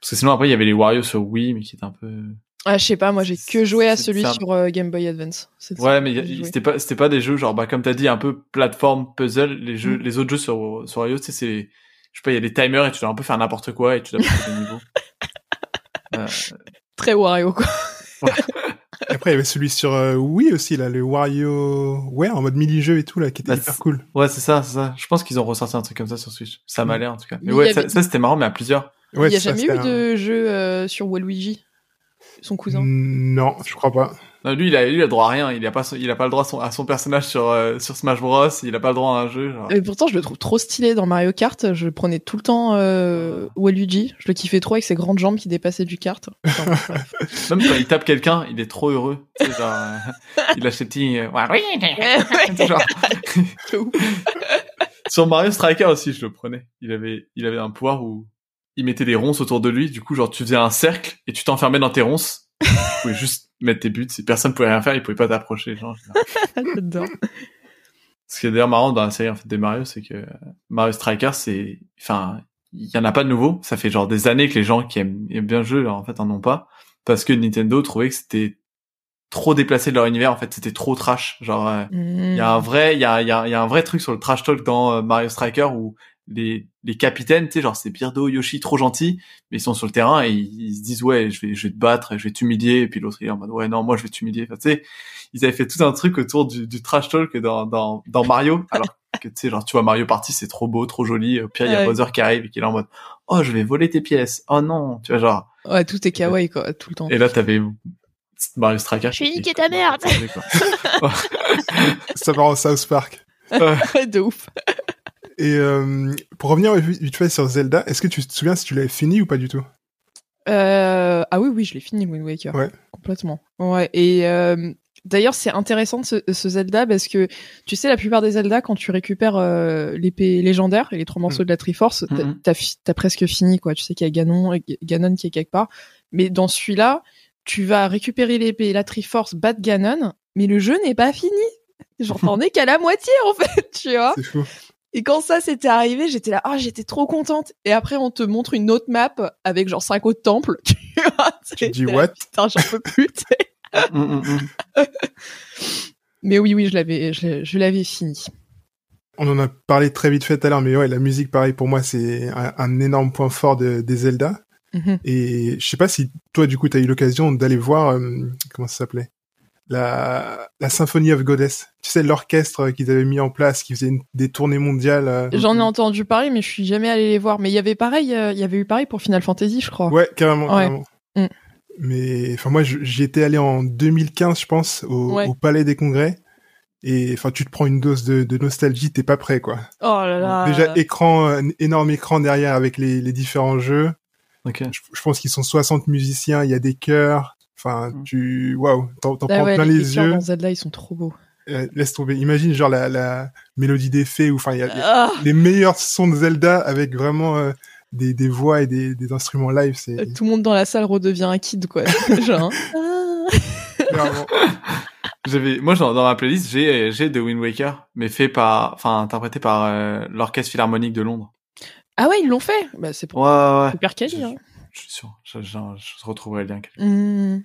Parce que sinon, après, il y avait les Wario sur Wii, mais qui étaient un peu. Ah, je sais pas, moi j'ai que joué à celui sur euh, Game Boy Advance. Ouais, mais c'était pas, c'était pas des jeux, genre, bah, comme t'as dit, un peu plateforme, puzzle. Les jeux, Mm. les autres jeux sur, sur Wario, tu sais, c'est, je sais pas, il y a des timers et tu dois un peu faire n'importe quoi et tu dois passer des niveaux. <laughs> Euh, Très Wario, quoi. <laughs> Après, il y avait celui sur euh, Wii aussi, là, le Wario ouais en mode mini-jeu et tout, là, qui était Bah, hyper cool. ouais, c'est ça, c'est ça. Je pense qu'ils ont ressorti un truc comme ça sur Switch. Ça m'a Mm. l'air, en tout cas. Mais ouais, ça, c'était marrant, mais à plusieurs. Ouais, Il y a jamais eu un- de jeu euh, sur Waluigi, son cousin. Non, je crois pas. Non, lui, il a, lui, il a droit à rien. Il a pas, il a pas le droit à son, à son personnage sur, euh, sur Smash Bros. Il a pas le droit à un jeu, genre. Et pourtant, je le trouve trop stylé dans Mario Kart. Je prenais tout le temps euh, Waluigi. Je le kiffais trop avec ses grandes jambes qui dépassaient du kart. Enfin. <laughs> Même quand il tape quelqu'un, il est trop heureux. Genre, euh, il a ses petits, euh. <laughs> <laughs> Sur Mario Striker aussi, je le prenais. Il avait, il avait un pouvoir où il mettait des ronces autour de lui. Du coup, genre, tu faisais un cercle et tu t'enfermais dans tes ronces. tu pouvais <laughs> juste mettre tes buts. Si personne pouvait rien faire, il pouvait pas t'approcher. Genre, <laughs> J'adore. Ce qui est d'ailleurs marrant dans la série en fait, des Mario, c'est que Mario Striker, c'est, enfin, il y en a pas de nouveau. Ça fait genre des années que les gens qui aiment, aiment bien le jeu, en fait, en ont pas. Parce que Nintendo trouvait que c'était trop déplacé de leur univers. En fait, c'était trop trash. Genre, euh, il y a un vrai, il y a, y a un vrai truc sur le trash talk dans euh, Mario Striker où les, les capitaines, tu sais, genre c'est Birdo, Yoshi, trop gentils, mais ils sont sur le terrain et ils, ils se disent ouais, je vais, je vais te battre, je vais t'humilier, et puis l'autre il est en mode ouais non, moi je vais t'humilier. Enfin, tu sais, ils avaient fait tout un truc autour du, du trash talk dans, dans, dans Mario, <laughs> alors que tu sais, genre tu vois Mario Party, c'est trop beau, trop joli. Au pire, il y a Ouais. Bowser qui arrive et qui est là en mode oh je vais voler tes pièces, oh non, tu vois genre. Ouais, tout est kawaii, quoi, tout le temps. Et là t'avais Mario Striker. Je vais niquer ta merde. <laughs> Ça part en South Park. <laughs> de ouf. Et euh, pour revenir vite fait sur Zelda, est-ce que tu te souviens si tu l'avais fini ou pas du tout? Euh, ah oui, oui, je l'ai fini, Wind Waker. Ouais. Complètement. Ouais. Et euh, d'ailleurs, c'est intéressant ce, ce Zelda parce que tu sais, la plupart des Zelda, quand tu récupères euh, l'épée légendaire et les trois morceaux Mm. de la Triforce, t'as- Mhm. fi- t'as presque fini, quoi. Tu sais qu'il y a Ganon, Ganon qui est quelque part. Mais dans celui-là, tu vas récupérer l'épée et la Triforce, battre Ganon, mais le jeu n'est pas fini. Genre, t'en <laughs> es qu'à la moitié, en fait, tu vois. C'est fou. Et quand ça s'était arrivé, j'étais là, ah, j'étais trop contente. Et après, on te montre une autre map avec genre cinq autres temples. <laughs> Tu vois, Tu dis what? Putain, j'en peux plus. Mm, mm, mm. <laughs> Mais oui, oui, je l'avais, je, l'avais fini. On en a parlé très vite fait tout à l'heure, mais ouais, la musique, pareil, pour moi, c'est un, un énorme point fort de, des Zelda. Mhm. Et je sais pas si toi, du coup, t'as eu l'occasion d'aller voir, euh, comment ça s'appelait? La, la Symphony of Goddess. Tu sais, l'orchestre qu'ils avaient mis en place, qui faisait une- des tournées mondiales. euh. J'en ai entendu parler, mais je suis jamais allée les voir. Mais il y avait pareil, euh, il y avait eu pareil pour Final Fantasy, je crois. Ouais, carrément, Ouais. carrément. Mm. Mais enfin moi, j'y étais allé en 2015, je pense, au, Ouais. au Palais des Congrès. Et enfin, tu te prends une dose de, de nostalgie, t'es pas prêt, quoi. Oh là là. Déjà écran, un énorme écran derrière avec les, les différents jeux. Ok. Je, je pense qu'ils sont 60 musiciens, il y a des chœurs. Enfin, Mm. tu, waouh, t'en Ah prends ouais, plein les, les, chœurs yeux. dans Zelda, ils sont trop beaux. Euh, laisse tomber. Imagine genre la, la mélodie des fées, ou enfin, il y a, a Ah, les meilleurs sons de Zelda avec vraiment euh, des, des voix et des, des instruments live. C'est tout le monde dans la salle redevient un kid, quoi. <laughs> <laughs> Genre, hein. J'avais, moi, dans dans ma playlist, j'ai, j'ai The Wind Waker, mais fait par, enfin, interprété par euh, l'Orchestre Philharmonique de Londres. Ah ouais, ils l'ont fait. Bah, c'est pour Ouais, ouais, ouais. super quali. Hein. Je suis sûr. Je, je, je retrouverai le lien. Hmm.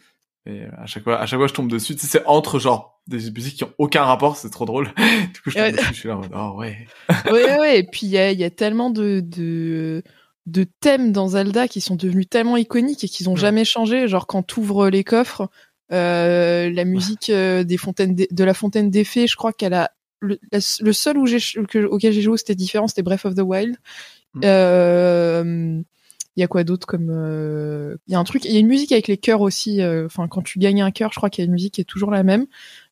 Et euh, à chaque fois, à chaque fois, je tombe dessus. Tu sais, c'est entre genre des musiques qui ont aucun rapport. C'est trop drôle. <laughs> du coup, je tombe dessus. Je suis là oh <laughs> ouais. ouais, ouais. Et puis il y a, y a tellement de, de de thèmes dans Zelda qui sont devenus tellement iconiques et qu'ils ont Ouais. jamais changé. Genre quand t'ouvres les coffres, Euh, la musique euh, des fontaines de, de la fontaine des fées, je crois qu'elle a le, la- le seul où j'ai que- auquel j'ai joué c'était différent, c'était Breath of the Wild. Mm. Euh, Il y a quoi d'autre comme euh, il y a un truc, il y a une musique avec les cœurs aussi. euh, Enfin, quand tu gagnes un cœur, je crois qu'il y a une musique qui est toujours la même.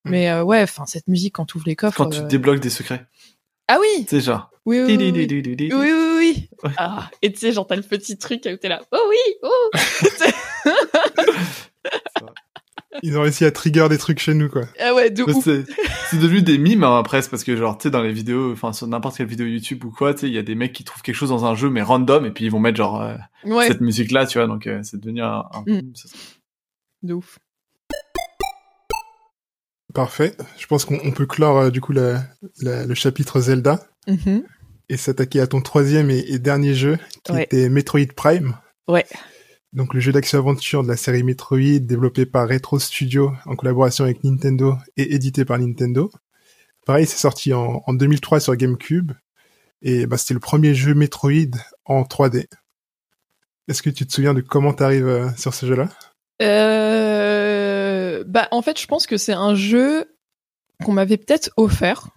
Mais euh, ouais, enfin cette musique quand tu ouvres les coffres. Quand tu euh, débloques des secrets. Ah oui, sais, genre. oui, oui, oui, oui. Di-di-di-di-di-di. Oui, oui, oui. Ouais. Ah, et tu sais, genre, t'as le petit truc où t'es là. Oh oui, oh. <laughs> <laughs> <laughs> Ils ont réussi à trigger des trucs chez nous, quoi. ah ouais, de. C'est c'est devenu des mimes hein, presque parce que genre tu sais dans les vidéos, enfin sur n'importe quelle vidéo YouTube ou quoi, tu sais il y a des mecs qui trouvent quelque chose dans un jeu mais random et puis ils vont mettre genre euh, Ouais, cette musique là, tu vois donc euh, c'est devenu un, un Mm. de ouf. Parfait. Je pense qu'on on peut clore euh, du coup la- la- le chapitre Zelda Mhm. et s'attaquer à ton troisième et, et dernier jeu qui Ouais. était Metroid Prime. Ouais. Donc le jeu d'action-aventure de la série Metroid développé par Retro Studio en collaboration avec Nintendo et édité par Nintendo. Pareil, c'est sorti en, en 2003 sur GameCube et bah, c'était le premier jeu Metroid en 3D. Est-ce que tu te souviens de comment t'arrives euh, sur ce jeu-là? Euh, bah, en fait, je pense que c'est un jeu qu'on m'avait peut-être offert.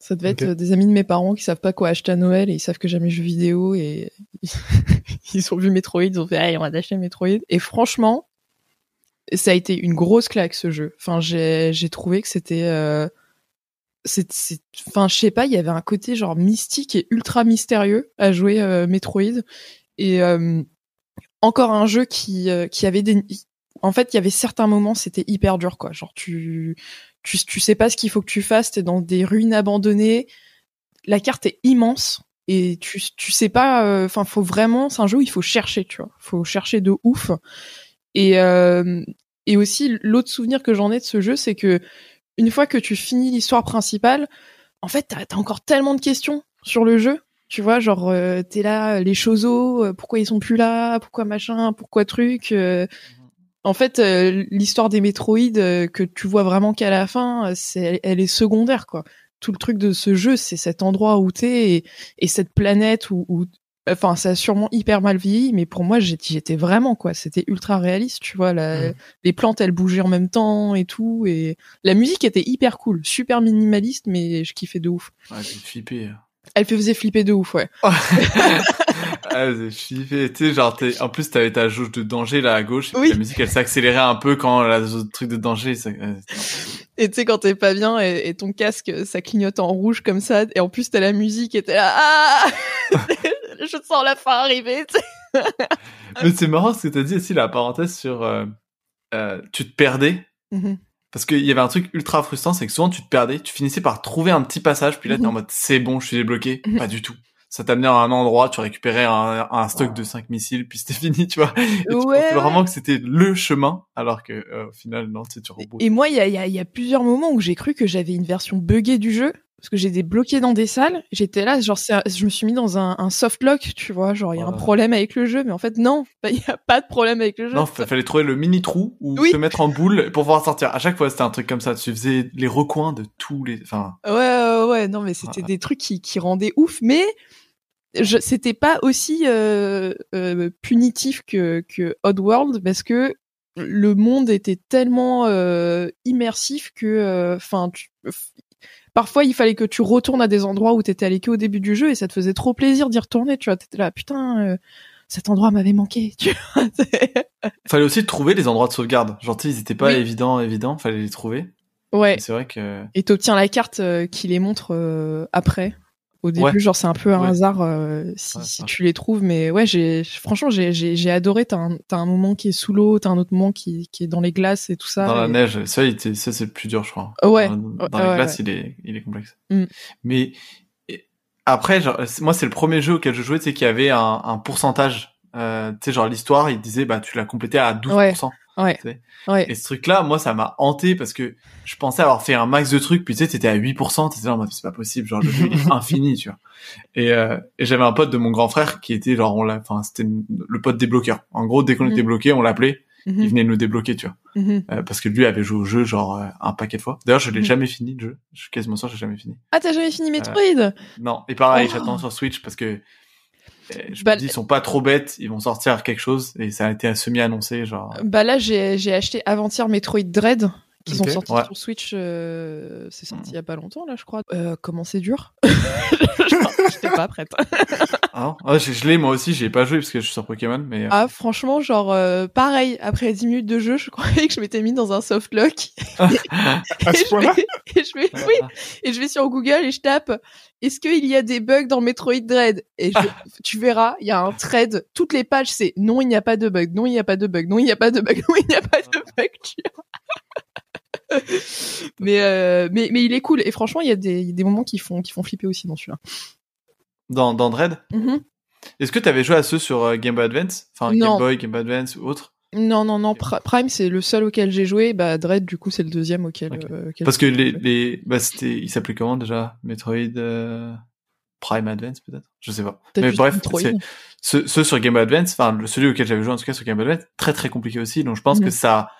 Ça devait être euh, des amis de mes parents qui savent pas quoi acheter à Noël et ils savent que j'aime les jeux vidéo et <laughs> ils ont vu Metroid, ils ont fait, allez, on va acheter Metroid. Et franchement, ça a été une grosse claque ce jeu. Enfin, j'ai, j'ai trouvé que c'était, euh, c'est, c'est, enfin, je sais pas, il y avait un côté genre mystique et ultra mystérieux à jouer euh, Metroid. Et euh, encore un jeu qui, euh, qui avait des, en fait, il y avait certains moments, c'était hyper dur, quoi. Genre, tu, tu, tu sais pas ce qu'il faut que tu fasses, t'es dans des ruines abandonnées, la carte est immense, et tu, tu sais pas, euh, enfin, faut vraiment, c'est un jeu où il faut chercher, tu vois. Faut chercher de ouf. Et, euh, et aussi, l'autre souvenir que j'en ai de ce jeu, c'est que, une fois que tu finis l'histoire principale, en fait, t'as as encore tellement de questions sur le jeu. Tu vois, genre, euh, t'es là, les choses, pourquoi ils sont plus là, pourquoi machin, pourquoi truc. euh, en fait, euh, l'histoire des Metroid euh, que tu vois vraiment qu'à la fin, euh, c'est, elle est secondaire, quoi. Tout le truc de ce jeu, c'est cet endroit où t'es et, et cette planète où, où- enfin, ça a sûrement hyper mal vieilli, mais pour moi, j'étais, j'étais vraiment, quoi. C'était ultra réaliste, tu vois. La, Mm. Les plantes, elles bougeaient en même temps et tout, et la musique était hyper cool, super minimaliste, mais je kiffais de ouf. Ouais, j'ai flippé. Elle faisait flipper de ouf, ouais. ah, j'ai flippé. Tu sais, genre, t'es- en plus, t'avais ta jauge de danger là à gauche. Oui. La musique, elle s'accélérait un peu quand la truc de danger. ça- Et tu sais, quand t'es pas bien et, et ton casque, ça clignote en rouge comme ça, et en plus t'as la musique et t'es là, ah <laughs> Je sens la fin arriver. Mais c'est marrant ce que t'as dit aussi, la parenthèse sur, euh, euh, tu te perdais. Mhm. Parce qu'il y avait un truc ultra frustrant, c'est que souvent tu te perdais, tu finissais par trouver un petit passage, puis là t'es Mhm. en mode c'est bon, je suis débloqué. Mhm. Pas du tout. Ça t'amenait à un endroit, tu récupérais un, un stock de 5 missiles, puis c'était <laughs> fini, tu vois. Et Ouais, vraiment que c'était le chemin, alors que euh, au final, non, tu sais, tu rebrouses. Et moi, il y a, y, a, il y a plusieurs moments où j'ai cru que j'avais une version buggée du jeu. Parce que j'étais bloqué dans des salles, j'étais là, genre, je me suis mis dans un, un soft lock, tu vois, genre, il y a un problème avec le jeu, mais en fait, non, <laughs> il y a pas de problème avec le jeu. Non, fa- fallait trouver le mini trou ou Oui. te mettre en boule pour pouvoir sortir. À chaque fois, c'était un truc comme ça. Tu faisais les recoins de tous les, enfin, Ouais, ouais, ouais, non, mais c'était des trucs qui, qui rendaient ouf, mais c'était pas aussi euh, euh, punitif que, que Oddworld parce que le monde était tellement euh, immersif que, enfin, parfois il fallait que tu retournes à des endroits où t'étais allé qu'au début du jeu et ça te faisait trop plaisir d'y retourner, tu vois, t'étais là, putain, euh, cet endroit m'avait manqué, tu vois. <laughs> fallait aussi trouver les endroits de sauvegarde. Genre, ils étaient pas Oui. évidents, évidents. Fallait les trouver. ouais. Et C'est vrai que, Et t'obtiens la carte euh, qui les montre euh, après. Au début, Ouais. genre c'est un peu un Ouais. hasard euh, si, Ouais, si tu les trouves, mais ouais, j'ai franchement j'ai j'ai j'ai adoré. T'as un t'as un moment qui est sous l'eau, t'as un autre moment qui qui est dans les glaces et tout ça. dans la neige, ça, il était- ça c'est le plus dur, je crois. Ouais. Dans, Ouais, dans la ouais, glace, il est, il est complexe. Mm. Mais après, genre, c'est- moi, c'est le premier jeu auquel je jouais, sais, qu'il y avait un, un pourcentage. Euh, tu sais, genre l'histoire, il disait, bah, tu l'as complété à 12%. Ouais. Ouais. Et ce truc-là, moi, ça m'a hanté parce que je pensais avoir fait un max de trucs, puis tu sais, t'étais à 8%, t'étais là c'est pas possible, genre, le jeu, <laughs> est infini, tu vois. Et, euh, et j'avais un pote de mon grand frère qui était genre, on l'a, enfin, c'était le pote débloqueur. En gros, dès qu'on Mhm. était bloqué, on l'appelait, Mhm, il venait nous débloquer, tu vois. mhm. Euh, parce que lui avait joué au jeu genre euh, un paquet de fois. D'ailleurs, je l'ai Mhm. jamais fini le jeu. Je suis quasiment sûr j'ai jamais fini. Ah t'as jamais fini Metroid? Non, et pareil, Oh. j'attends sur Switch parce que je Bah, me dis, ils sont pas trop bêtes, ils vont sortir quelque chose et ça a été semi-annoncé, genre. Bah là, j'ai j'ai acheté avant-hier Metroid Dread qu'ils Ok. ont sorti Ouais. sur Switch. euh, c'est sorti Mm. il y a pas longtemps là, je crois. Euh, comment c'est dur? <laughs> J'étais pas prête. <laughs> Ah, ah, je, je l'ai moi aussi, j'y ai pas joué parce que je suis sur Pokémon, mais. euh, Ah franchement, genre euh, pareil. Après 10 minutes de jeu, je croyais que je m'étais mis dans un softlock. <laughs> À et, ce je point-là vais, et je vais, oui, et je vais sur Google et je tape est-ce qu'il y a des bugs dans Metroid Dread? Et je- tu verras il y a un thread toutes les pages c'est non il n'y a pas de bug non il n'y a pas de bug non il n'y a pas de bug non il n'y a pas de bug tu vois. <laughs> mais euh, mais mais il est cool et franchement il y a des moments qui font qui font flipper aussi dans celui-là Dans, dans Dread? Mhm. Est-ce que t'avais joué à ceux sur euh, Game Boy Advance? Enfin, Non. Game Boy, Game Boy Advance ou autre? Non non non Pri- Prime c'est le seul auquel j'ai joué bah Dread du coup c'est le deuxième auquel, Ok. euh, auquel Parce que les, les, bah c'était, il s'appelait comment déjà? Metroid euh, Prime Advance peut-être? Je sais pas. Mais bref, c'est, ceux, ceux sur Game Advance, enfin celui auquel j'avais joué en tout cas sur Game Advance, très très compliqué aussi. Donc je pense Mhm. que ça,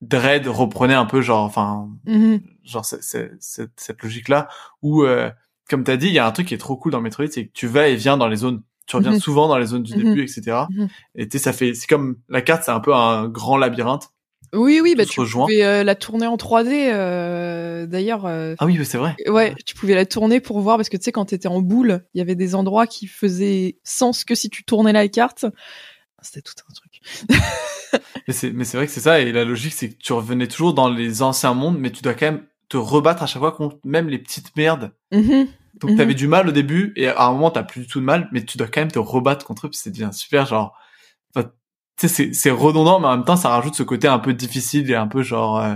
Dread reprenait un peu genre, enfin, Mhm. genre c'est- c'est- cette, cette logique là où, euh, comme t'as dit, il y a un truc qui est trop cool dans Metroid, c'est que tu vas et viens dans les zones. Tu reviens Mhm. souvent dans les zones du Mhm. début, etc. Mhm. Et tu sais, ça fait, c'est comme la carte, c'est un peu un grand labyrinthe. oui oui bah tu rejoint. pouvais euh, la tourner en 3D euh, d'ailleurs euh, Ah oui, c'est vrai. Ouais, tu pouvais la tourner pour voir parce que tu sais quand t'étais en boule, il y avait des endroits qui faisaient sens que si tu tournais la carte. C'était tout un truc. <laughs> Mais c'est, vrai que c'est ça, et la logique, c'est que tu revenais toujours dans les anciens mondes, mais tu dois quand même te rebattre à chaque fois contre même les petites merdes. Mhm. Donc Mhm. t'avais du mal au début, et à un moment t'as plus du tout de mal, mais tu dois quand même te rebattre contre eux, puis c'est bien super, genre, enfin, tu sais, c'est, c'est redondant, mais en même temps, ça rajoute ce côté un peu difficile et un peu genre, euh,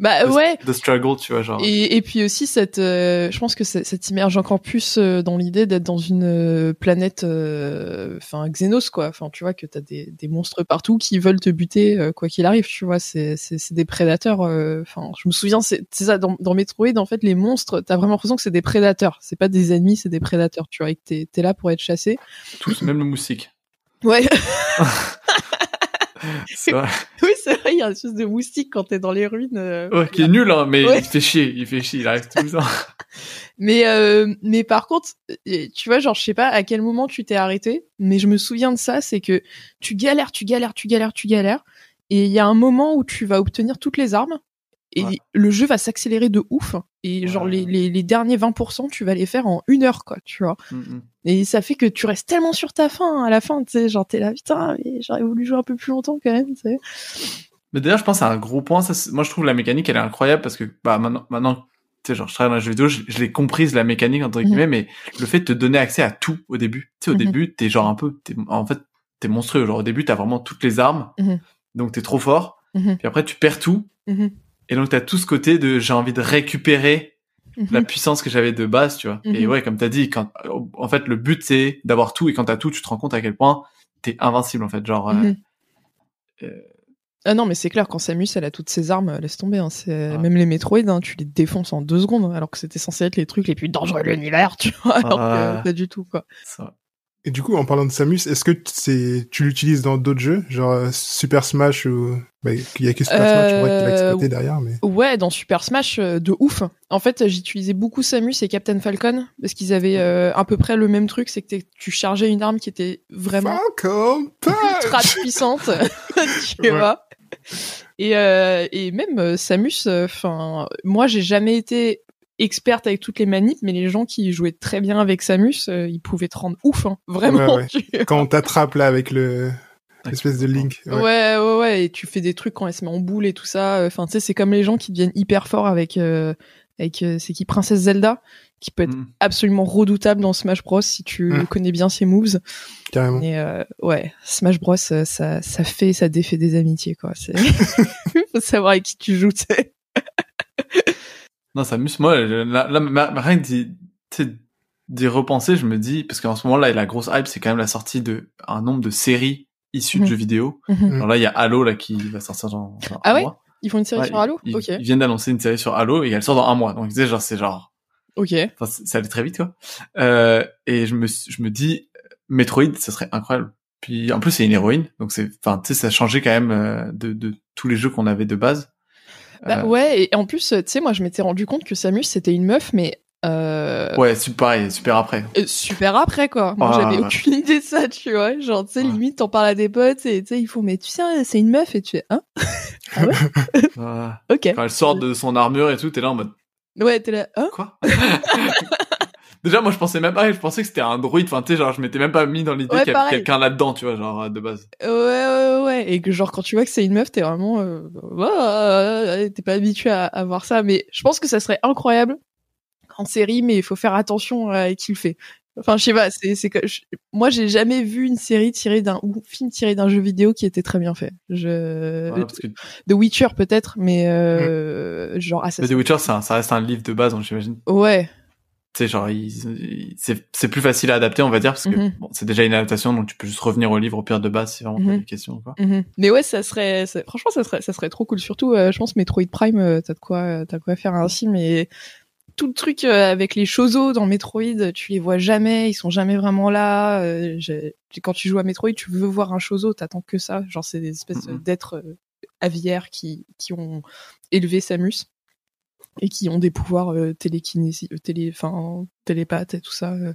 Bah the, ouais. the struggle, tu vois, genre. Et, et puis aussi cette, euh, je pense que ça t'immerge encore plus euh, dans l'idée d'être dans une euh, planète, enfin Xenos quoi. Enfin tu vois que t'as des, des monstres partout qui veulent te buter quoi qu'il arrive. Tu vois c'est c'est des prédateurs. Enfin je me souviens c'est ça dans dans Metroid en fait les monstres t'as vraiment l'impression que c'est des prédateurs. C'est pas des ennemis c'est des prédateurs. Tu vois et que t'es t'es là pour être chassé. Tous, même le moustique. Ouais. <laughs> Vrai. <laughs> oui, c'est vrai, il y a une espèce de moustique quand t'es dans les ruines. euh, Ouais, qui est nul, hein, mais Ouais. il fait chier, il fait chier, il arrive tout le temps. <laughs> Mais euh, mais par contre, euh, tu vois, genre je sais pas à quel moment tu t'es arrêté, mais je me souviens de ça, c'est que tu galères, tu galères, tu galères, tu galères, et il y a un moment où tu vas obtenir toutes les armes, et Ouais. le jeu va s'accélérer de ouf, et genre les, les, les derniers 20%, tu vas les faire en une heure, quoi, tu vois. Mm, mm. Et ça fait que tu restes tellement sur ta fin à la fin, tu sais, genre t'es là, putain, mais j'aurais voulu jouer un peu plus longtemps quand même, tu sais. Mais d'ailleurs, je pense à un gros point. Ça, moi, je trouve la mécanique, elle est incroyable parce que, bah, maintenant, maintenant, tu sais, genre, je travaille dans les jeux vidéo, je, je l'ai comprise, la mécanique, entre Mhm. guillemets, mais le fait de te donner accès à tout au début. Tu sais, au Mhm. début, t'es genre un peu, t'es, en fait, t'es monstrueux. Genre, au début, t'as vraiment toutes les armes. Mhm. Donc, t'es trop fort. Mhm. Puis après, tu perds tout. Et donc, t'as tout ce côté de, j'ai envie de récupérer la Mhm. puissance que j'avais de base, tu vois. Et Mhm. ouais, comme t'as dit, quand, en fait, le but, c'est d'avoir tout. Et quand t'as tout, tu te rends compte à quel point t'es invincible, en fait. Genre, euh, Mhm. euh, Ah non, mais c'est clair, quand Samus, elle a toutes ses armes, laisse tomber. Hein. Ah. Même les Metroid, hein, tu les défonces en deux secondes, alors que c'était censé être les trucs les plus dangereux de l'univers, tu vois, alors Ah. que pas du tout, quoi. ça- Et du coup, en parlant de Samus, est-ce que c'est tu l'utilises dans d'autres jeux, genre euh, Super Smash ou bah, il y a que Super Smash, on voit qu'il a Euh, exploité derrière, mais Ouais, dans Super Smash, euh, de ouf. En fait, j'utilisais beaucoup Samus et Captain Falcon, parce qu'ils avaient euh, à peu près le même truc, c'est que tu chargeais une arme qui était vraiment Falcon ultra <laughs> puissante, <laughs> tu Ouais. vois. Et, euh, et même euh, Samus, enfin, moi j'ai jamais été experte avec toutes les manips, mais les gens qui jouaient très bien avec Samus, euh, ils pouvaient te rendre ouf, hein, vraiment. Ouais, ouais. tu- <laughs> Quand on t'attrape là avec le l'espèce de Link. Ouais. Ouais. ouais, ouais, et tu fais des trucs quand elle se met en boule et tout ça. Enfin, tu sais, c'est comme les gens qui deviennent hyper forts avec euh, avec euh, c'est qui Princesse Zelda, qui peut être Mm. absolument redoutable dans Smash Bros si tu Mm. connais bien ses moves. Carrément. Et euh, ouais, Smash Bros, euh, ça, ça fait, ça défait des amitiés, quoi. C'est... <laughs> Faut savoir avec qui tu joues, tu sais. Non, ça m'amuse. Moi, je- là, là, rien que d'y, tu sais, d'y repenser, je me dis, parce qu'en ce moment-là, la grosse hype, c'est quand même la sortie de un nombre de séries issues de Mhm. jeux vidéo. Mhm. Alors là, il y a Halo, là, qui va sortir dans, dans Ah un ouais? mois. Ils font une série Ouais, sur Halo? ils, Ok, ils viennent d'annoncer une série sur Halo et elle sort dans un mois. Donc, sais, genre, c'est genre, ok. enfin, c'est- ça allait très vite, quoi. Euh, et je me, je me dis, Metroid, ça serait incroyable. Puis, en plus, c'est une héroïne. Donc, c'est, enfin, tu sais, ça a changé quand même euh, de, de tous les jeux qu'on avait de base. Bah Euh, ouais, et en plus, tu sais, moi, je m'étais rendu compte que Samus, c'était une meuf, mais Euh, Ouais, super, pareil, super après. euh, super après quoi. Moi Ah, j'avais ouais. aucune idée de ça, tu vois. Genre tu sais Ouais. limite t'en parles à des potes et tu sais ils font mais tu sais c'est une meuf et tu fais hein? <laughs> Ouais. ok Quand elle sort de son armure et tout, t'es là en mode ouais t'es là hein? Quoi? <laughs> Déjà, moi, je pensais même pas, je pensais que c'était un druide. Enfin, tu sais, genre, je m'étais même pas mis dans l'idée Ouais, qu'il y avait quelqu'un là-dedans, tu vois, genre, euh, de base. ouais ouais ouais et que genre quand tu vois que c'est une meuf t'es vraiment euh, ouais, t'es pas habitué à, à voir ça mais je pense que ça serait incroyable en série mais il faut faire attention à qui le fait. Enfin je sais pas c'est c'est que je- moi j'ai jamais vu une série tirée d'un ou film tiré d'un jeu vidéo qui était très bien fait. Je que The Witcher peut-être mais euh, genre mais Assassin's The Witcher, ça, ça reste un livre de base, donc j'imagine. Ouais, Tu sais, genre, c'est c'est plus facile à adapter, on va dire, parce que Mhm. bon, c'est déjà une adaptation, donc tu peux juste revenir au livre au pire de base si vraiment t'as Mhm. des questions, quoi. Mhm. Mais ouais, ça serait, ça- franchement, ça serait, ça serait trop cool. Surtout, euh, je pense Metroid Prime, euh, t'as de quoi, euh, t'as de quoi faire un film. Et tout le truc avec les choses dans Metroid, tu les vois jamais, ils sont jamais vraiment là. quand tu joues à Metroid, tu veux voir un chose, t'attends que ça. Genre, c'est des espèces d'êtres aviaires qui, qui ont élevé Samus et qui ont des pouvoirs euh, télékinésie, euh, télé, enfin, télépathes et tout ça. euh.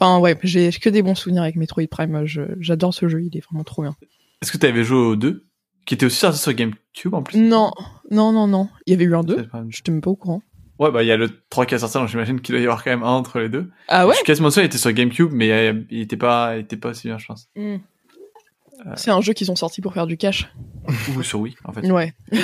Enfin, ouais, j'ai que des bons souvenirs avec Metroid Prime. Je- J'adore ce jeu, il est vraiment trop bien. Est-ce que t'avais joué au 2 Qui était aussi sorti sur GameCube, en plus? Non, non, non, non. Il y avait eu un 2. C'est pas- Je même pas au courant. Ouais, bah, il y a le 3 qui est sorti, donc j'imagine qu'il doit y avoir quand même un entre les deux. Ah ouais? Je suis quasiment sûr qu'il était sur GameCube, mais il était pas, il était pas aussi bien, je pense. C'est un jeu qu'ils ont sorti pour faire du cash. Ou sur Wii, en fait. Ouais. <laughs>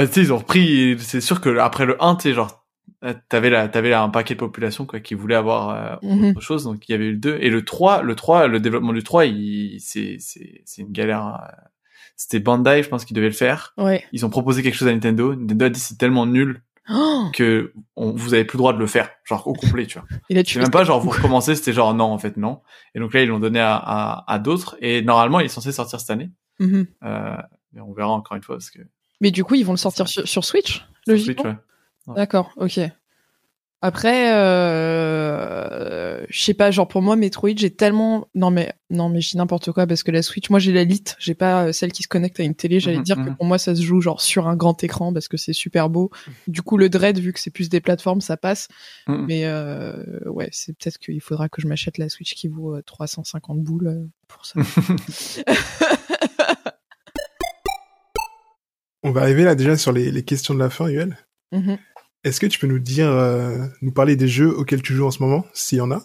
Bah, tu sais, ils ont repris, c'est sûr que après le 1, tu sais, genre, euh, t'avais là, t'avais là un paquet de population, quoi, qui voulait avoir euh, Mhm. autre chose, donc il y avait eu le 2. Et le 3, le 3, le développement du 3, il, c'est, c'est, c'est une galère. euh. C'était Bandai, je pense, qui devait le faire. Ouais. Ils ont proposé quelque chose à Nintendo. Nintendo a dit c'est tellement nul Oh que on, vous avez plus le droit de le faire, genre au complet, tu vois. Et là, C'est tu même pas genre vous recommencez, c'était genre non, en fait, non. Et donc là, ils l'ont donné à, à, à d'autres. Et normalement, il est censé sortir cette année. Mhm. Euh, mais on verra encore une fois parce que Mais du coup, ils vont le sortir sur, sur Switch, sur Switch, logiquement. ouais. D'accord, ok. Après, euh, je sais pas, genre pour moi, Metroid, j'ai tellement, non mais, non mais je dis n'importe quoi parce que la Switch, moi j'ai la Lite, j'ai pas euh, celle qui se connecte à une télé. J'allais Mhm, dire que mhm. pour moi, ça se joue genre sur un grand écran parce que c'est super beau. Du coup, le Dread, vu que c'est plus des plateformes, ça passe. Mhm. Mais euh, ouais, c'est peut-être qu'il faudra que je m'achète la Switch qui vaut euh, 350 boules euh, pour ça. <laughs> On va arriver là déjà sur les, les questions de la fin, Yuel. Mhm. Est-ce que tu peux nous dire, euh, nous parler des jeux auxquels tu joues en ce moment, s'il y en a?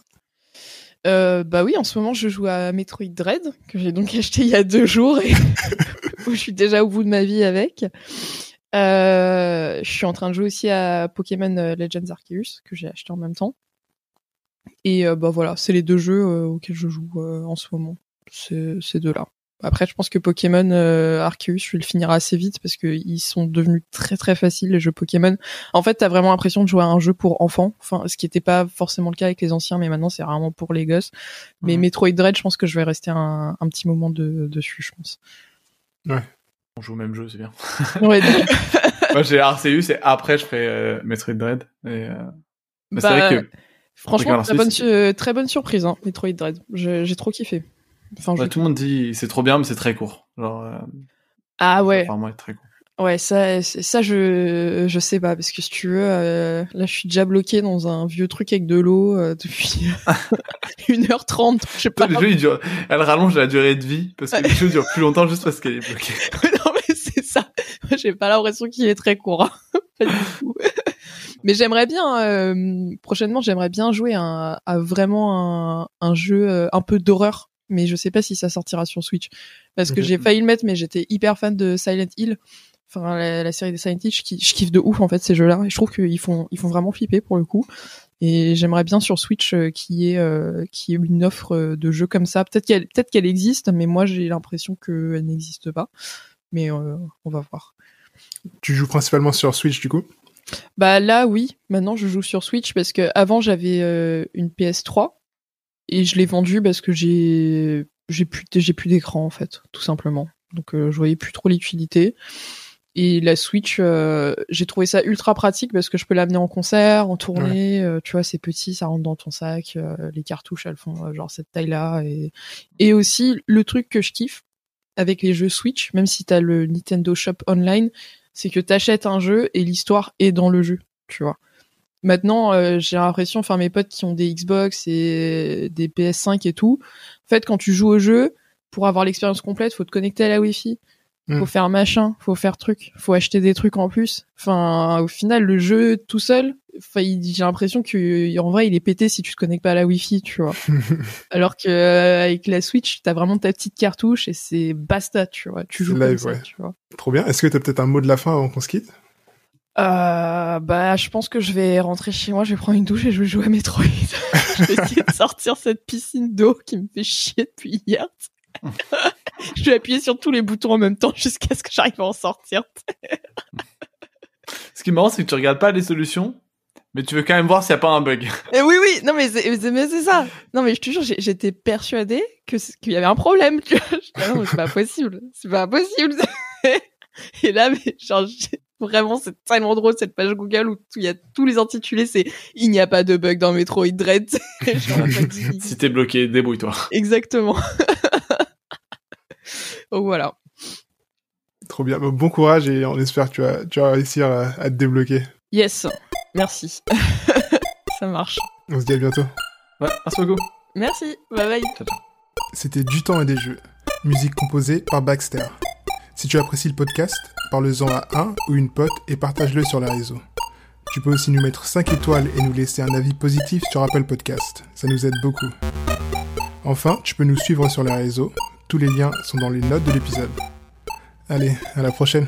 Euh, bah oui, en ce moment, je joue à Metroid Dread, que j'ai donc <laughs> acheté il y a deux jours et <laughs> où je suis déjà au bout de ma vie avec. Euh, je suis en train de jouer aussi à Pokémon Legends Arceus, que j'ai acheté en même temps. Et bah voilà, c'est les deux jeux auxquels je joue en ce moment. Ces deux-là. Après, je pense que Pokémon euh, Arceus, je vais le finir assez vite parce que ils sont devenus très très faciles les jeux Pokémon. En fait, t'as vraiment l'impression de jouer à un jeu pour enfants. Enfin, ce qui n'était pas forcément le cas avec les anciens, mais maintenant c'est vraiment pour les gosses. Mais. Metroid Dread, je pense que je vais rester un, un petit moment de, dessus, je pense. On joue au même jeu, c'est bien. <laughs> Ouais, Moi, j'ai Arceus et après, je ferai euh, Metroid Dread. Et, euh, mais c'est bah, vrai que franchement, Pokémon très bonne, Arceus, su- euh, très bonne surprise, hein, Metroid Dread. J'ai trop kiffé. Enfin, je- ouais, tout le monde dit c'est trop bien, mais c'est très court. Genre, euh, Ah ouais, apparemment, très court. ouais, ça, ça je, je sais pas parce que si tu veux, euh, là, je suis déjà bloqué dans un vieux truc avec de l'eau euh, depuis <laughs> 1h30. Je sais pas. Le jeu, il dure, elle rallonge la durée de vie parce que le jeu dure plus longtemps juste parce qu'elle est bloquée. <laughs> non mais c'est ça. J'ai pas l'impression qu'il est très court. hein. <laughs> pas du tout. mais j'aimerais bien euh, prochainement, j'aimerais bien jouer à, à vraiment un, un jeu euh, un peu d'horreur. Mais je sais pas si ça sortira sur Switch parce que Mhm. j'ai failli le mettre, mais j'étais hyper fan de Silent Hill. Enfin, la, la série des Silent Hill, je, ki- je kiffe de ouf en fait ces jeux-là. Et je trouve qu'ils font, ils font vraiment flipper pour le coup. Et j'aimerais bien sur Switch euh, qu'il y ait, euh, qu'il y ait une offre euh, de jeux comme ça. Peut-être qu'elle, peut-être qu'elle existe, mais moi j'ai l'impression qu'elle n'existe pas. Mais euh, on va voir. Tu joues principalement sur Switch du coup? Bah là oui, maintenant je joue sur Switch parce que avant j'avais une PS3 et je l'ai vendue parce que j'ai j'ai plus j'ai plus d'écran en fait, tout simplement. Donc euh, je voyais plus trop l'utilité. Et la Switch, euh, j'ai trouvé ça ultra pratique parce que je peux l'amener en concert, en tournée. euh, tu vois, c'est petit, ça rentre dans ton sac. les cartouches, elles font genre cette taille-là. Et, et aussi, le truc que je kiffe avec les jeux Switch, même si t'as le Nintendo Shop Online, c'est que t'achètes un jeu et l'histoire est dans le jeu, tu vois. Maintenant, euh, j'ai l'impression, enfin mes potes qui ont des Xbox et des PS5 et tout, en fait, quand tu joues au jeu, pour avoir l'expérience complète, faut te connecter à la Wi-Fi. Hmm. Faut faire machin, faut faire truc, faut acheter des trucs en plus. Enfin, au final, le jeu tout seul, j'ai l'impression que en vrai, il est pété si tu te connectes pas à la Wi-Fi, tu vois. <laughs> Alors que euh, avec la Switch, t'as vraiment ta petite cartouche et c'est basta, tu vois. Tu joues C'est comme live, ça, ouais. tu vois. Trop bien. Est-ce que t'as peut-être un mot de la fin avant qu'on se quitte? Euh, bah, je pense que je vais rentrer chez moi, je vais prendre une douche et je vais jouer à Metroid. <laughs> je vais essayer de sortir cette piscine d'eau qui me fait chier depuis hier. <laughs> je vais appuyer sur tous les boutons en même temps jusqu'à ce que j'arrive à en sortir. Ce qui est marrant, c'est que tu regardes pas les solutions, mais tu veux quand même voir s'il y a pas un bug. Et oui, oui, non mais c'est ça. Non mais je te jure, j'étais persuadée qu'il y avait un problème. Tu vois. <laughs> Je- ah non, c'est pas possible, c'est pas possible. Et là, mais genre, vraiment, c'est tellement drôle cette page Google où il y a tous les intitulés, c'est il n'y a pas de bug dans Metroid Dread. <laughs> Si t'es bloqué, débrouille-toi. Exactement. <laughs> Donc voilà. Trop bien. Bon, bon courage et on espère que tu vas, tu vas réussir à, à te débloquer. Yes, merci. <laughs> Ça marche. On se dit à bientôt. Ouais, merci beaucoup. Merci, bye bye. C'était Du temps et des jeux. Musique composée par Baxter. Si tu apprécies le podcast, parle-en à un ou une pote et partage-le sur les réseaux. Tu peux aussi nous mettre 5 étoiles et nous laisser un avis positif sur Apple Podcast. Ça nous aide beaucoup. Enfin, tu peux nous suivre sur les réseaux. Tous les liens sont dans les notes de l'épisode. Allez, à la prochaine.